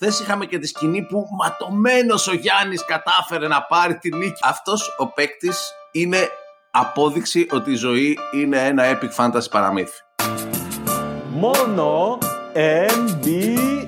Χθες είχαμε και τη σκηνή που ματωμένος ο Γιάννης κατάφερε να πάρει τη νίκη. Αυτός ο παίκτης είναι απόδειξη ότι η ζωή είναι ένα epic fantasy παραμύθι. Μόνο NBA.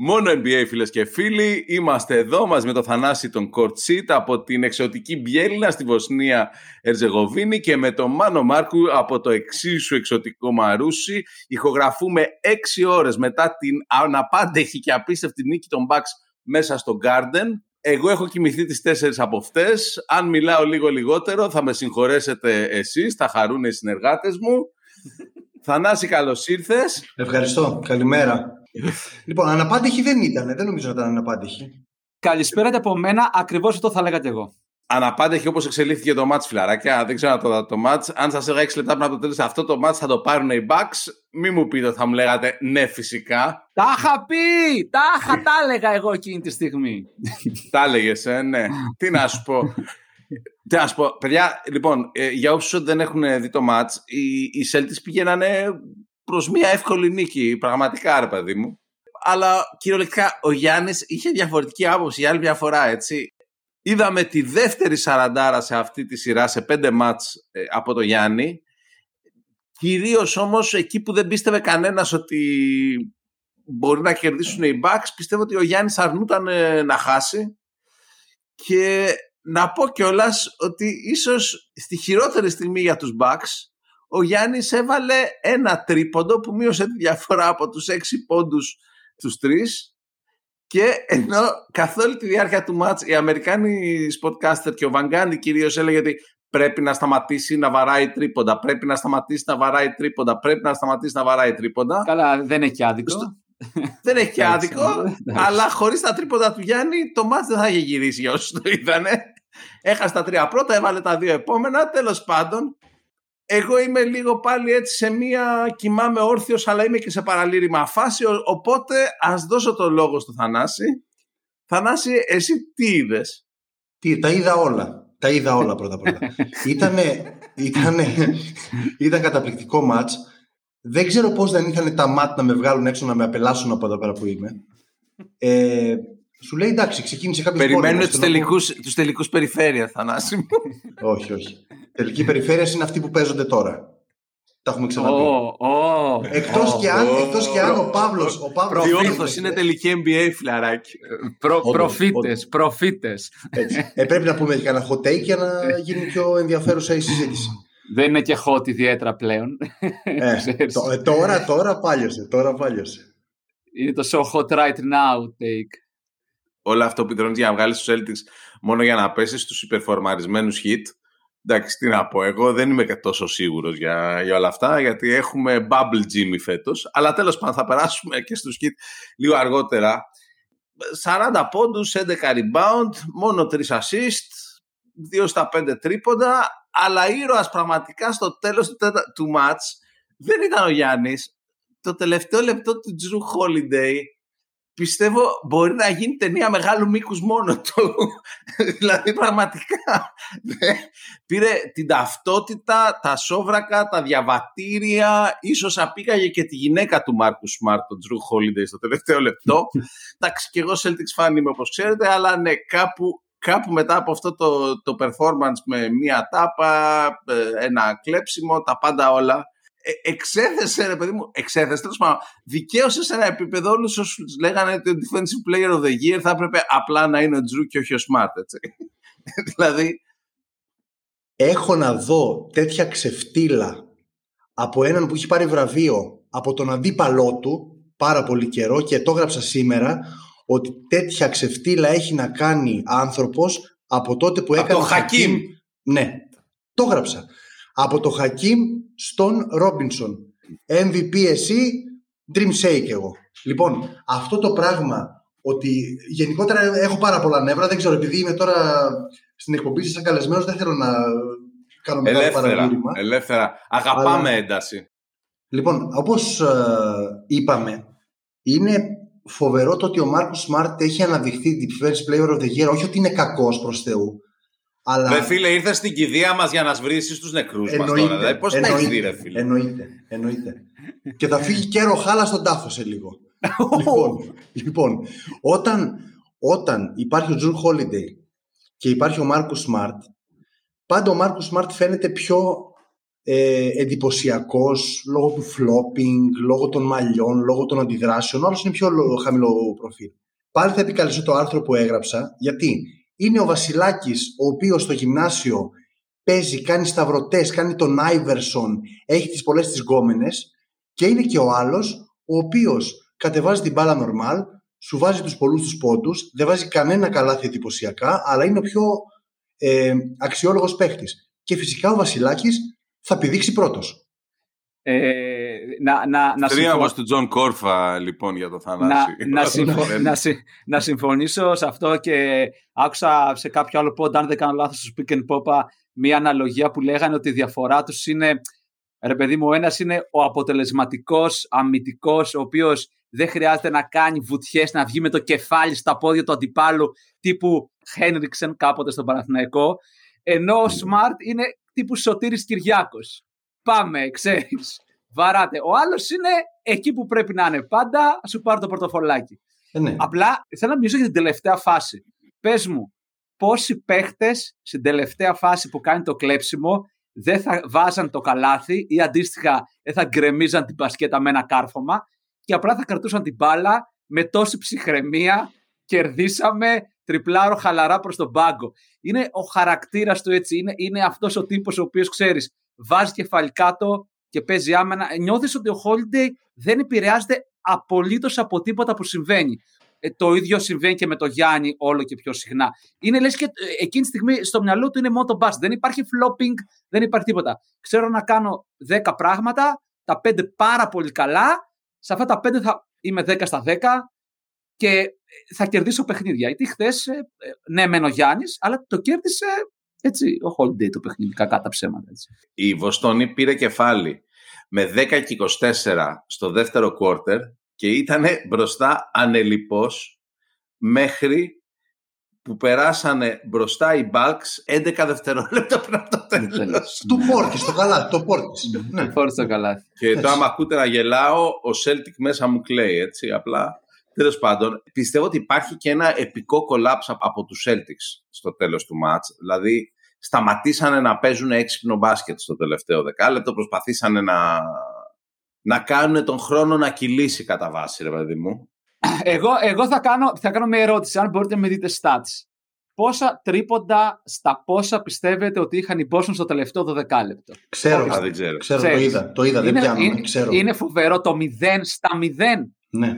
Μόνο NBA φίλες και φίλοι, είμαστε εδώ μαζί με το Θανάση τον Κορτσίτ από την εξωτική Μπιέλινα στη Βοσνία Ερζεγοβίνη και με τον Μάνο Μάρκου από το εξίσου εξωτικό Μαρούσι. Ηχογραφούμε έξι ώρες μετά την αναπάντεχη και απίστευτη νίκη των Bucks μέσα στο Garden. Εγώ έχω κοιμηθεί τις τέσσερις από αυτές. Αν μιλάω λίγο λιγότερο θα με συγχωρέσετε εσείς, θα χαρούν οι συνεργάτες μου. Θανάση, καλώς ήρθες. Ευχαριστώ. Καλημέρα. Λοιπόν, αναπάντηχη δεν ήταν. Δεν νομίζω να ήταν αναπάντηχη. Καλησπέρα και από μένα. Ακριβώς αυτό θα λέγατε εγώ. Αναπάντηχη όπως εξελίχθηκε το μάτ, φιλαράκια. Δεν ξέρω το, το μάτ. Αν σας έλεγα 6 λεπτά πριν από το τέλος, αυτό το μάτ θα το πάρουν οι Bucks. Μη μου πείτε θα μου λέγατε ναι, φυσικά. Τα είχα πει! Τα είχα, τα έλεγα εγώ εκείνη τη στιγμή. τα έλεγες, ε, ναι. Τι να σου πω. Τι να σου πω, παιδιά, λοιπόν, ε, για όσους δεν έχουν δει το match, οι, οι Celtics πηγαίνανε προς μια εύκολη νίκη, πραγματικά, ρε παιδί μου. Αλλά κυριολεκτικά ο Γιάννης είχε διαφορετική άποψη για άλλη μια φορά, έτσι. Είδαμε τη δεύτερη σαραντάρα σε αυτή τη σειρά, σε πέντε μάτς ε, από το Γιάννη. Κυρίως όμως εκεί που δεν πίστευε κανένας ότι μπορεί να κερδίσουν οι Bucks, πιστεύω ότι ο Γιάννης αρνούταν ε, να χάσει. Και να πω κιόλας ότι ίσως στη χειρότερη στιγμή για τους Bucks ο Γιάννης έβαλε ένα τρίποντο που μείωσε τη διαφορά από τους έξι πόντους τους τρεις και ενώ καθ' όλη τη διάρκεια του μάτς οι Αμερικάνοι spotcaster και ο Βαγκάνη κυρίως έλεγε ότι πρέπει να σταματήσει να βαράει τρίποντα, πρέπει να σταματήσει να βαράει τρίποντα, πρέπει να σταματήσει να βαράει τρίποντα. Καλά, δεν έχει άδικο. δεν έχει και άδικο, αλλά χωρίς τα τρίποντα του Γιάννη το μάτς δεν θα είχε γυρίσει για όσους το είδανε. Έχασε τα τρία πρώτα, έβαλε τα δύο επόμενα. Τέλος πάντων, εγώ είμαι λίγο πάλι έτσι σε μία κοιμάμαι όρθιος αλλά είμαι και σε παραλήρημα φάση οπότε ας δώσω το λόγο στο Θανάση. Θανάση εσύ τι είδες; Τι, τα είδα όλα. Τα είδα όλα πρώτα πρώτα ήτανε, ήτανε, ήταν καταπληκτικό μάτς. Δεν ξέρω πώς δεν είχαν τα μάτ να με βγάλουν έξω να με απελάσουν από εδώ πέρα που είμαι. Ε, σου λέει εντάξει, ξεκίνησε κάποιος Περιμένουν τους τελικού τους τελικούς περιφέρεια, Θανάση μου. όχι, όχι. Τελική περιφέρεια είναι αυτή που παίζονται τώρα. Τα έχουμε ξαναπεί. Oh, oh, εκτός, oh, και αν, oh, εκτός και αν ο Παύλος... Ο Παύλος είναι τελική NBA, φιλαράκι. Προ, προφήτες, προφήτες. Ε, πρέπει να πούμε και ένα hot take για να γίνει πιο ενδιαφέρουσα η συζήτηση. Δεν είναι και hot ιδιαίτερα πλέον. Ε, ε, τώρα, τώρα πάλιωσε, τώρα πάλιωσε. Είναι το so hot right now take όλο αυτό που τρώνε για να βγάλεις τους Celtics μόνο για να πέσεις στου υπερφορμαρισμένους hit. Εντάξει, τι να πω, εγώ δεν είμαι τόσο σίγουρος για, για όλα αυτά, γιατί έχουμε bubble Jimmy φέτος. Αλλά τέλος πάντων θα περάσουμε και στους hit λίγο αργότερα. 40 πόντους, 11 rebound, μόνο 3 assist, 2 στα 5 τρίποντα, αλλά ήρωας πραγματικά στο τέλος του, του match δεν ήταν ο Γιάννης. Το τελευταίο λεπτό του Drew Holiday πιστεύω μπορεί να γίνει ταινία μεγάλου μήκους μόνο του. δηλαδή πραγματικά ναι. πήρε την ταυτότητα, τα σόβρακα, τα διαβατήρια, ίσως απήγαγε και τη γυναίκα του Μάρκου Σμάρτ, τον Τζρου Χόλιντε στο τελευταίο λεπτό. Εντάξει και εγώ Celtics fan είμαι όπως ξέρετε, αλλά ναι κάπου, κάπου μετά από αυτό το, το performance με μία τάπα, ε, ένα κλέψιμο, τα πάντα όλα ε, εξέθεσε, ρε παιδί μου, εξέθεσε, τέλος πάντων, δικαίωσε σε ένα επίπεδο όλους όσους λέγανε ότι ο Defensive Player of the Year θα έπρεπε απλά να είναι ο Τζρου και όχι ο Smart, έτσι. δηλαδή. Έχω να δω τέτοια ξεφτύλα από έναν που έχει πάρει βραβείο από τον αντίπαλό του πάρα πολύ καιρό και το έγραψα σήμερα ότι τέτοια ξεφτύλα έχει να κάνει άνθρωπος από τότε που έκανε το Χακίμ. Ναι, το έγραψα. Από το Χακίμ στον Ρόμπινσον. MVP εσύ, Dream Shake εγώ. Λοιπόν, αυτό το πράγμα ότι γενικότερα έχω πάρα πολλά νεύρα, δεν ξέρω, επειδή είμαι τώρα στην εκπομπή σας σαν καλεσμένος, δεν θέλω να κάνω μεγάλο παραγγείλημα. Ελεύθερα, αγαπάμε Αλλά... ένταση. Λοιπόν, όπως ε, είπαμε, είναι φοβερό το ότι ο Μάρκο Σμαρτ έχει αναδειχθεί Defense Player of the Year, όχι ότι είναι κακός προς Θεού, Αλλά Ρε φίλε, ήρθες στην κηδεία μας για να σβρίσει τους νεκρούς μας τώρα. εννοείται, Δηλαδή, πώς τα έχεις εννοείται, δει, ρε φίλε; εννοείται, εννοείται. και θα φύγει και ροχάλα στον τάφο σε λίγο. λοιπόν, λοιπόν όταν, όταν υπάρχει ο Τζουν Holiday και υπάρχει ο Μάρκο Σμαρτ, πάντα ο Μάρκο Σμαρτ φαίνεται πιο ε, εντυπωσιακός λόγω του flopping, λόγω των μαλλιών, λόγω των αντιδράσεων. Ο άλλος είναι πιο λο- χαμηλό προφίλ. Πάλι θα επικαλεστώ το άρθρο που έγραψα, γιατί; Είναι ο Βασιλάκης, ο οποίος στο γυμνάσιο παίζει, κάνει σταυρωτές, κάνει τον Άιβερσον, έχει τις πολλές τις γκόμενες και είναι και ο άλλος, ο οποίος κατεβάζει την μπάλα νορμάλ, σου βάζει τους πολλούς τους πόντους, δεν βάζει κανένα καλάθι εντυπωσιακά, αλλά είναι ο πιο ε, αξιόλογος παίχτης. Και φυσικά ο Βασιλάκης θα πηδήξει πρώτος. Ε, να, να, να, συμφω- Τρίαμος του Τζον Κόρφα, λοιπόν, για το να, Θανάση. να, συμφω- Δεν- να, συ- να συμφωνήσω σε αυτό και άκουσα σε κάποιο άλλο πόντ, αν δεν κάνω λάθος, στο Speak and Popa, μία αναλογία που λέγανε ότι η διαφορά τους είναι, ρε παιδί μου, ο ένας είναι ο αποτελεσματικός αμυντικός, ο οποίος δεν χρειάζεται να κάνει βουτιές, να βγει με το κεφάλι στα πόδια του αντιπάλου, τύπου Χένριξεν κάποτε στον Παναθηναϊκό, ενώ ο Smart είναι τύπου Σωτήρης Κυριάκος. Πάμε, ξέρεις. Βαράτε. Ο άλλος είναι εκεί που πρέπει να είναι πάντα, σου πάρει το πορτοφολάκι. Ε, ναι. Απλά θέλω να μιλήσω για την τελευταία φάση. Πες μου, πόσοι παίχτες στην τελευταία φάση που κάνει το κλέψιμο δεν θα βάζαν το καλάθι ή αντίστοιχα δεν θα γκρεμίζαν την μπασκέτα με ένα κάρφωμα και απλά θα κρατούσαν την μπάλα με τόση ψυχραιμία. Κερδίσαμε τριπλάρο χαλαρά προς τον πάγκο. Είναι ο χαρακτήρας του έτσι. Είναι, είναι αυτός ο τύπος ο οποίος ξέρεις βάζει κεφάλι κάτω και παίζει άμενα. Νιώθεις ότι ο Holiday δεν επηρεάζεται απολύτως από τίποτα που συμβαίνει. Ε, το ίδιο συμβαίνει και με το Γιάννη όλο και πιο συχνά. Είναι λες και ε, εκείνη τη στιγμή στο μυαλό του είναι μόνο το μπάσκετ. Δεν υπάρχει flopping, δεν υπάρχει τίποτα. Ξέρω να κάνω 10 πράγματα, τα 5 πάρα πολύ καλά. Σε αυτά τα 5 θα είμαι 10 στα 10 και ε, θα κερδίσω παιχνίδια. Γιατί χθες, ναι, μεν ο Γιάννης, αλλά το κέρδισε έτσι, ο Holiday το παιχνίδι, κακά τα ψέματα. Έτσι. Η Βοστόνη πήρε κεφάλι με 10 και 24 στο δεύτερο quarter και ήταν μπροστά ανελιπώς μέχρι που περάσανε μπροστά οι Bucks 11 δευτερόλεπτα πριν από το τέλος. Του Πόρτης, το καλά, το Πόρτης. ναι. Φόρησε το καλάθι. Και το άμα ακούτε να γελάω, ο Celtic μέσα μου κλαίει, έτσι, απλά. Τέλος πάντων, πιστεύω ότι υπάρχει και ένα επικό collapse από τους Celtics στο τέλος του μάτς. Δηλαδή, σταματήσανε να παίζουν έξυπνο μπάσκετ στο τελευταίο δεκάλεπτο, προσπαθήσανε να, να κάνουν τον χρόνο να κυλήσει κατά βάση, ρε παιδί μου. Εγώ, εγώ θα, κάνω, θα κάνω μια ερώτηση, αν μπορείτε να με δείτε stats. Πόσα τρίποντα στα πόσα πιστεύετε ότι είχαν οι Boston στο τελευταίο 12 λεπτό. Ξέρω, Α, δεν ξέρω. ξέρω, το Ξέρεις. είδα, το είδα, δεν είναι, πιάνω, είναι, ξέρω. είναι φοβερό το 0 στα 0. Ναι.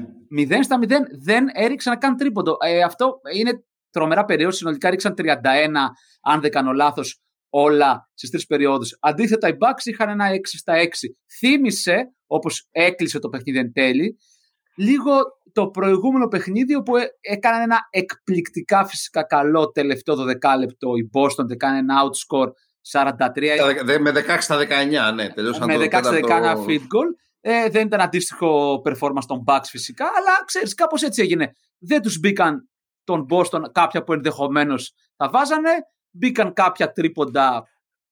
0 στα 0 δεν έριξαν καν τρίποντο. Ε, αυτό είναι τρομερά περίοδος. Συνολικά έριξαν 31, αν δεν κάνω λάθος, όλα στις τρεις περιόδους. Αντίθετα, οι Bucks είχαν ένα 6 στα 6. Θύμησε, όπως έκλεισε το παιχνίδι εν τέλει, λίγο το προηγούμενο παιχνίδι όπου ε- έκανε ένα εκπληκτικά φυσικά καλό τελευταίο 12 λεπτό η Boston και έκανε ένα outscore 43 Τα δεκα- δε- Με 16 στα 19, ναι, τελείωσαν με το 16-19 τέταρτο- feed goal. Ε, δεν ήταν αντίστοιχο performance των Bucks φυσικά, αλλά ξέρεις κάπως έτσι έγινε. Δεν τους μπήκαν τον Boston κάποια που ενδεχομένως τα βάζανε, μπήκαν κάποια τρίποντα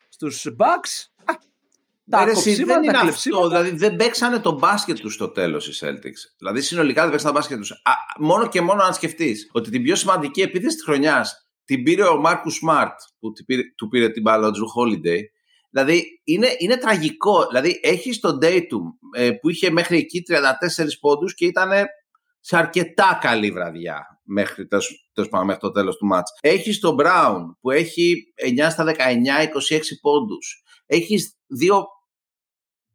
στους Bucks. Α, Τα Ρε, εσύ, κοψίματα, δεν είναι τα αυτό. κλεψίματα. Δηλαδή δεν παίξανε το μπάσκετ τους στο τέλος οι Celtics. Δηλαδή συνολικά δεν παίξαν το μπάσκετ τους. Μόνο και μόνο αν σκεφτείς ότι την πιο σημαντική επίθεση της χρονιάς την πήρε ο Μάρκου Σμαρτ που την πήρε- του πήρε την μπάλα ο Τζου Holiday. Δηλαδή είναι, είναι τραγικό. Δηλαδή έχεις τον Dayton ε, που είχε μέχρι εκεί 34 πόντους και ήταν σε αρκετά καλή βραδιά μέχρι, τέλος, τέλος πάντων, μέχρι το τέλος του μάτς. Έχεις τον Brown που έχει 9 στα 19, 26 πόντους. Έχεις δύο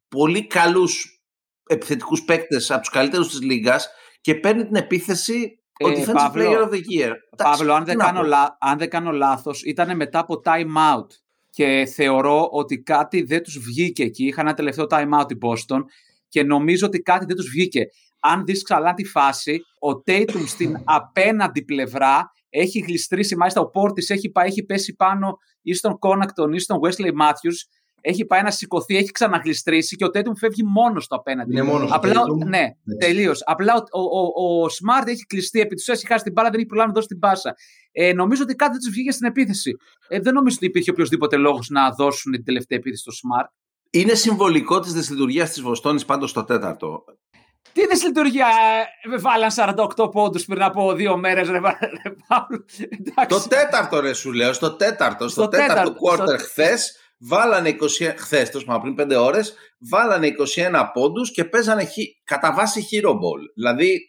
πολύ καλούς επιθετικούς παίκτες από τους καλύτερους της λίγας και παίρνει την επίθεση Ε, ο Defensive Παύλο, Player of the Year. Εντάξει, Παύλο, αν τι δεν, να κάνω, πω. λα- αν δεν κάνω λάθος, ήταν μετά από time out. Και θεωρώ ότι κάτι δεν τους βγήκε εκεί. Είχαν ένα τελευταίο time out η Boston και νομίζω ότι κάτι δεν τους βγήκε. Αν δεις καλά τη φάση, ο Tatum στην απέναντι πλευρά έχει γλιστρήσει, μάλιστα ο Πόρτης έχει, πάει, έχει πέσει πάνω ή στον Κόνατον ή στον Wesley Matthews έχει πάει να σηκωθεί, έχει ξαναγλιστρήσει και ο Tatum φεύγει μόνος του απέναντι. Είναι μόνος ο Απλά, Tatum. ναι, Έτσι. τελείως. Απλά ο, ο, ο, Smart έχει κλειστεί επί της ουσίας, έχει χάσει την μπάλα, δεν έχει προλάβει να δώσει την πάσα. Ε, νομίζω ότι κάτι δεν τους βγήκε στην επίθεση. Ε, δεν νομίζω ότι υπήρχε οποιοδήποτε λόγος να δώσουν την τελευταία επίθεση στο Smart. Είναι συμβολικό της δυσλειτουργίας της Βοστόνης πάντως στο τέταρτο. Τι δυσλειτουργία, ε, με βάλαν 48 πόντους πριν από δύο μέρες, ρε, Πα- ρε Παύλο. Εντάξει. Το τέταρτο ρε σου λέω, στο τέταρτο, στο, Στο τέταρτο τέταρτο, quarter στο- χθες βάλανε 20, χθες, τέλος πάντων, πριν 5 ώρες, βάλανε 21 πόντους και παίζανε χι- κατά βάση hero ball. Δηλαδή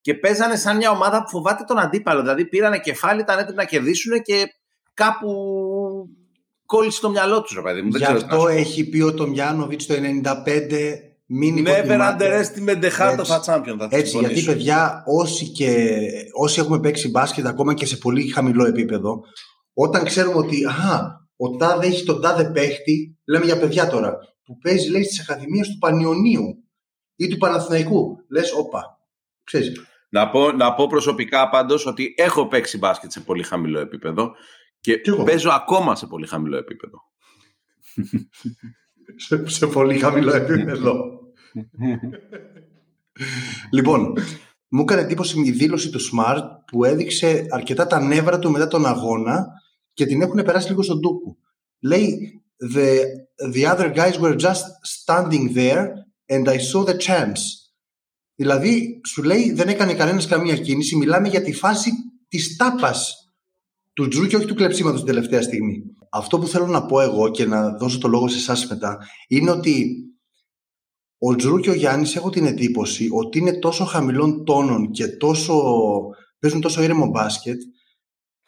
και παίζανε σαν μια ομάδα που φοβάται τον αντίπαλο. Δηλαδή πήρανε κεφάλι, ήταν έτοιμοι να κερδίσουν και κάπου κόλλησε το μυαλό τους, ρε παιδί μου. Δεν Γι' ξέρω τι να αυτό σου πω. έχει πει ο Τομιάνοβιτς το 95 μην Never υποτιμάτε. underestimate the heart of Έτσι. a champion. Θα Έτσι, γιατί συμφωνήσω. παιδιά, όσοι, και, όσοι έχουμε παίξει μπάσκετ ακόμα και σε πολύ χαμηλό επίπεδο, όταν ξέρουμε ότι α, ο τάδε έχει τον τάδε παίχτη, λέμε για παιδιά τώρα, που παίζει λέει στις ακαδημίες του Πανιωνίου ή του Παναθηναϊκού. Λες, όπα, ξέρεις, Να πω, να πω προσωπικά πάντως ότι έχω παίξει μπάσκετ σε πολύ χαμηλό επίπεδο και Κι εγώ. παίζω ακόμα σε πολύ χαμηλό επίπεδο. σε, σε πολύ χαμηλό επίπεδο. λοιπόν, μου έκανε εντύπωση η δήλωση του Smart που έδειξε αρκετά τα νεύρα του μετά τον αγώνα και την έχουν περάσει λίγο στον Τούκου. Λέει the, the other guys were just standing there and I saw the chance. Δηλαδή, σου λέει δεν έκανε κανένας καμία κίνηση. Μιλάμε για τη φάση της τάπας του Τζρου και όχι του κλεψίματος την τελευταία στιγμή. Αυτό που θέλω να πω εγώ και να δώσω το λόγο σε εσάς μετά είναι ότι ο Τζρου και ο Γιάννης έχω την εντύπωση ότι είναι τόσο χαμηλών τόνων και τόσο, παίζουν τόσο ήρεμο μπάσκετ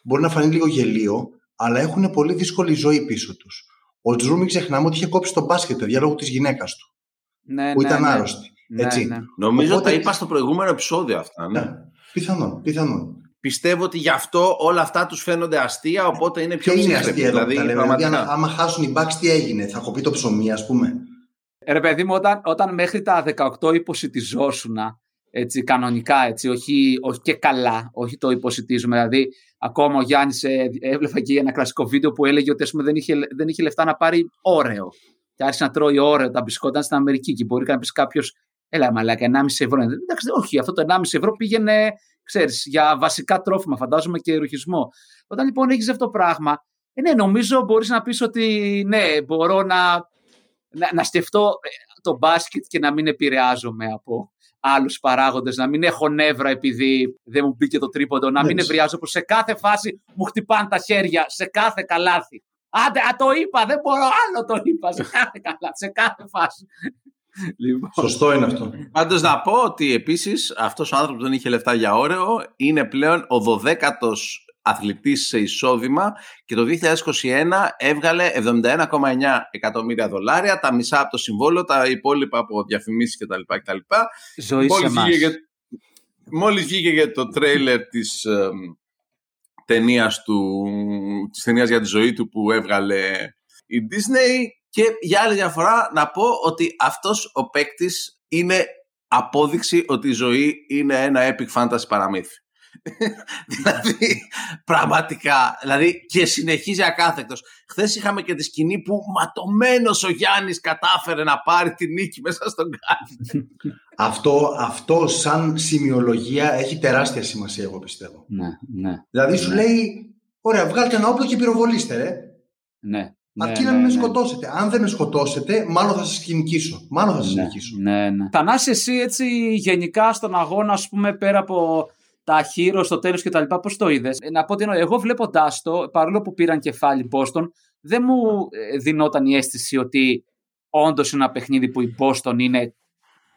μπορεί να φανεί λίγο γελίο αλλά έχουν πολύ δύσκολη ζωή πίσω τους. Ο Τζρου μην ξεχνάμε ότι είχε κόψει το μπάσκετ παιδιά λόγω της γυναίκας του Ναι, που ναι, ήταν ναι. άρρωστη. Ναι, έτσι. ναι. Νομίζω Οπότε- τα είπα στο προηγούμενο επεισόδιο αυτά. Ναι. Ναι. Πιθανόν, πιθανόν. Πιστεύω ότι γι' αυτό όλα αυτά τους φαίνονται αστεία, οπότε είναι πιο Ποια είναι ψύχρεμοι. αστεία εδώ που τα λέμε. Δηλαδή, πραγματικά. αν- άμα χάσουν οι Bucks τι έγινε, θα κοπεί το ψωμί, ας πούμε. Ε, Ρε παιδί μου, όταν, όταν μέχρι τα 18 υποσυτιζόσουν, έτσι, κανονικά, έτσι, όχι, όχι και καλά, όχι το υποσυτίζουμε. Δηλαδή, ακόμα ο Γιάννης έβλεπα εκεί ένα κλασικό βίντεο που έλεγε ότι ας πούμε, δεν, είχε, δεν είχε λεφτά να πάρει όρεο. Και άρχισε να τρώει όρεο τα μπισκότα στην Αμερική. Και μπορεί να πει κάποιος, Έλα, μαλάκα, 1,5 ευρώ. Εντάξει, όχι, αυτό το 1,5 ευρώ πήγαινε, ξέρεις, για βασικά τρόφιμα, φαντάζομαι και ρουχισμό. Όταν λοιπόν έχεις αυτό το πράγμα, ε, ναι, νομίζω μπορείς να πεις ότι ναι, μπορώ να, να, να σκεφτώ ε, το μπάσκετ και να μην επηρεάζομαι από άλλους παράγοντες, να μην έχω νεύρα επειδή δεν μου μπήκε το τρίποντο, να μην Έτσι. ευριάζω που σε κάθε φάση μου χτυπάνε τα χέρια, σε κάθε καλάθι. Άντε, α, το είπα, δεν μπορώ άλλο το είπα, σε κάθε καλάθι, σε κάθε φάση. Λοιπόν, Σωστό είναι αυτό. Πάντως να πω ότι επίσης αυτός ο άνθρωπος που δεν είχε λεφτά για όρεο είναι πλέον ο 12ο αθλητής σε εισόδημα και το 2021 έβγαλε 71,9 εκατομμύρια δολάρια, τα μισά από το συμβόλαιο, τα υπόλοιπα από διαφημίσεις κτλ. κτλ. ζωή σε Μόλις εμάς. βγήκε, για- μόλις βγήκε για το τρέιλερ της ε, ταινίας, του, της ταινίας για τη ζωή του που έβγαλε η Disney και για άλλη μια φορά να πω ότι αυτός ο παίκτης είναι απόδειξη ότι η ζωή είναι ένα epic fantasy παραμύθι. δηλαδή, πραγματικά, δηλαδή και συνεχίζει ακάθεκτος. Χθες είχαμε και τη σκηνή που ματωμένος ο Γιάννης κατάφερε να πάρει τη νίκη μέσα στον κάτι. αυτό, αυτό σαν σημειολογία έχει τεράστια σημασία, εγώ πιστεύω. Ναι, ναι, Δηλαδή σου Ναι. λέει, ωραία, βγάλτε ένα όπλο και πυροβολήστε, ρε. ναι. Αρκεί ναι, να μην ναι, με ναι. σκοτώσετε. Αν δεν με σκοτώσετε, μάλλον θα σας κυνηγήσω. Μάλλον θα σας Ναι, νικήσω. ναι, ναι. Θανάση, εσύ έτσι γενικά στον αγώνα, ας πούμε, πέρα από τα χείρο στο τέλος και τα λοιπά, πώς το είδες; Ε, Να πω ότι εννοώ, εγώ βλέποντάς το, παρόλο που πήραν κεφάλι Boston, δεν μου ε, δινόταν η αίσθηση ότι όντως είναι ένα παιχνίδι που η Boston είναι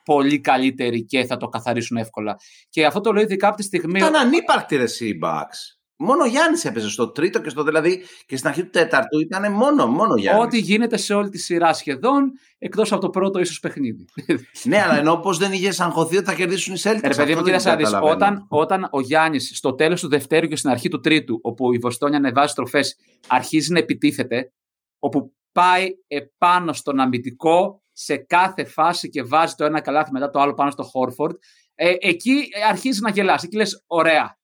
πολύ καλύτερη και θα το καθαρίσουν εύκολα. Και αυτό το λέω ειδικά από τη στιγμή... Ήταν ανύπαρκτη ρε εσύ η Bucks. Μόνο ο Γιάννης έπαιζε στο τρίτο και στο δηλαδή και στην αρχή του τέταρτου ήταν μόνο, μόνο Γιάννης. Ό,τι γίνεται σε όλη τη σειρά σχεδόν, εκτός από το πρώτο ίσως παιχνίδι. Ναι, αλλά ενώ πώ δεν είχε αγχωθεί ότι θα κερδίσουν οι Celtics. Ε, Ρε παιδί μου, αυτό κοίταξε δεν να δεις, καταλαβαίνω. όταν, όταν ο Γιάννης στο τέλος του δευτέρου και στην αρχή του τρίτου, όπου η Βοστόνια ανεβάζει τροφές, αρχίζει να επιτίθεται, όπου πάει επάνω στον αμυντικό σε κάθε φάση και βάζει το ένα καλάθι μετά το άλλο πάνω στο Χόρφορντ, ε, εκεί ε, αρχίζει να γελάσει. Εκεί λες, ωραία,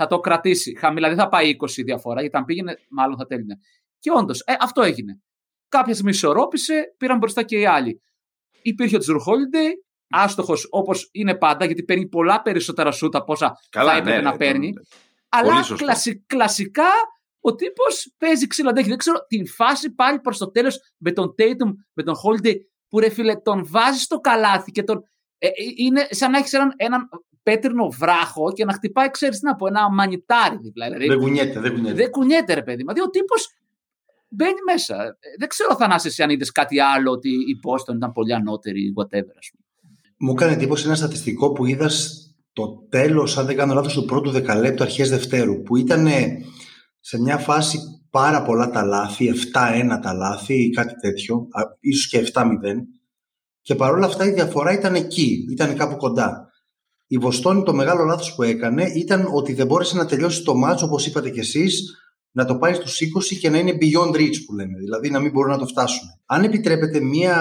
θα το κρατήσει. Χαμηλά, δεν θα πάει 20 διαφορά, γιατί αν πήγαινε, μάλλον θα τέλεινε. Και όντως, ε, αυτό έγινε. κάποια στιγμή ισορρόπησε, πήραν μπροστά και οι άλλοι. Υπήρχε ο Τζουρ Holiday, άστοχος όπως είναι πάντα, γιατί παίρνει πολλά περισσότερα σούτ από όσα Καλά, θα έπρεπε ναι, να ναι, παίρνει. το- Αλλά Πολύ σωστό. κλασι- κλασικά ο τύπος παίζει ξύλο αντέχει. Δεν ξέρω την φάση πάλι προς το τέλος με τον Tatum, με τον Holiday, που ρε φίλε τον βάζεις στο καλάθι και τον. ε, ε, είναι σαν να έχεις έναν, έναν πέτρινο βράχο και να χτυπάει, ξέρεις τι να πω, ένα μανιτάρι δίπλα. Δηλαδή, Δεν κουνιέται, δεν κουνιέται. δεν κουνιέται, ρε παιδί. Δηλαδή ο τύπος μπαίνει μέσα. Ε, Δεν ξέρω, Θανάση, εσύ αν είδες κάτι άλλο, ότι η Boston ήταν πολύ ανώτερη, whatever, ας πούμε. Μου έκανε εντύπωση ένα στατιστικό που είδα στο τέλος, αν δεν κάνω λάθος, του πρώτου δεκαλέπτου αρχές Δευτέρου, που ήταν σε μια φάση πάρα πολλά τα λάθη, 7-1 τα λάθη ή κάτι τέτοιο, α, ίσως και 7-0. Και παρόλα αυτά η διαφορά ήταν εκεί, ήταν κάπου κοντά. Η Βοστόνη το μεγάλο λάθος που έκανε ήταν ότι δεν μπόρεσε να τελειώσει το μάτσο όπως είπατε κι εσείς, να το πάει στους 20 και να είναι beyond reach που λέμε, δηλαδή να μην μπορούν να το φτάσουν. Αν επιτρέπετε μία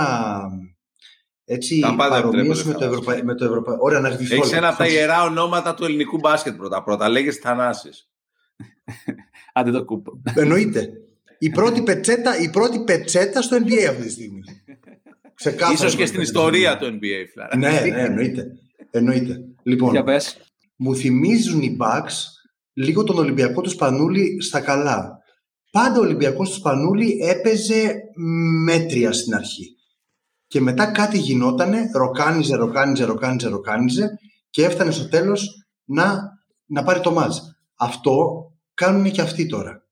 έτσι, Τα πάντα παρομοίωση με επιτρέπονται, το, Ευρωπα... με το Ευρωπαϊκό. Ωραία, να γδυθώ. Έχεις λίγο. ένα από τα ιερά ονόματα του ελληνικού μπάσκετ πρώτα-πρώτα. Λέγεσαι Θανάσης. Άντε το κούπο. Εννοείται. Η πρώτη, πετσέτα, η πρώτη πετσέτα στο NBA αυτή τη στιγμή. Ξεκάθαρα Ίσως η και πρώτη στην πετσέτα. ιστορία του NBA, Φλάρα. Ναι, ναι, εννοείται. εννοείται. Λοιπόν, Για πες. μου θυμίζουν οι Bucks λίγο τον Ολυμπιακό του Σπανούλη στα καλά. Πάντα ο Ολυμπιακός του Σπανούλη έπαιζε μέτρια στην αρχή. Και μετά κάτι γινότανε, ροκάνιζε, ροκάνιζε, ροκάνιζε, ροκάνιζε και έφτανε στο τέλος να, να πάρει το μάτς. Αυτό κάνουν και αυτοί τώρα.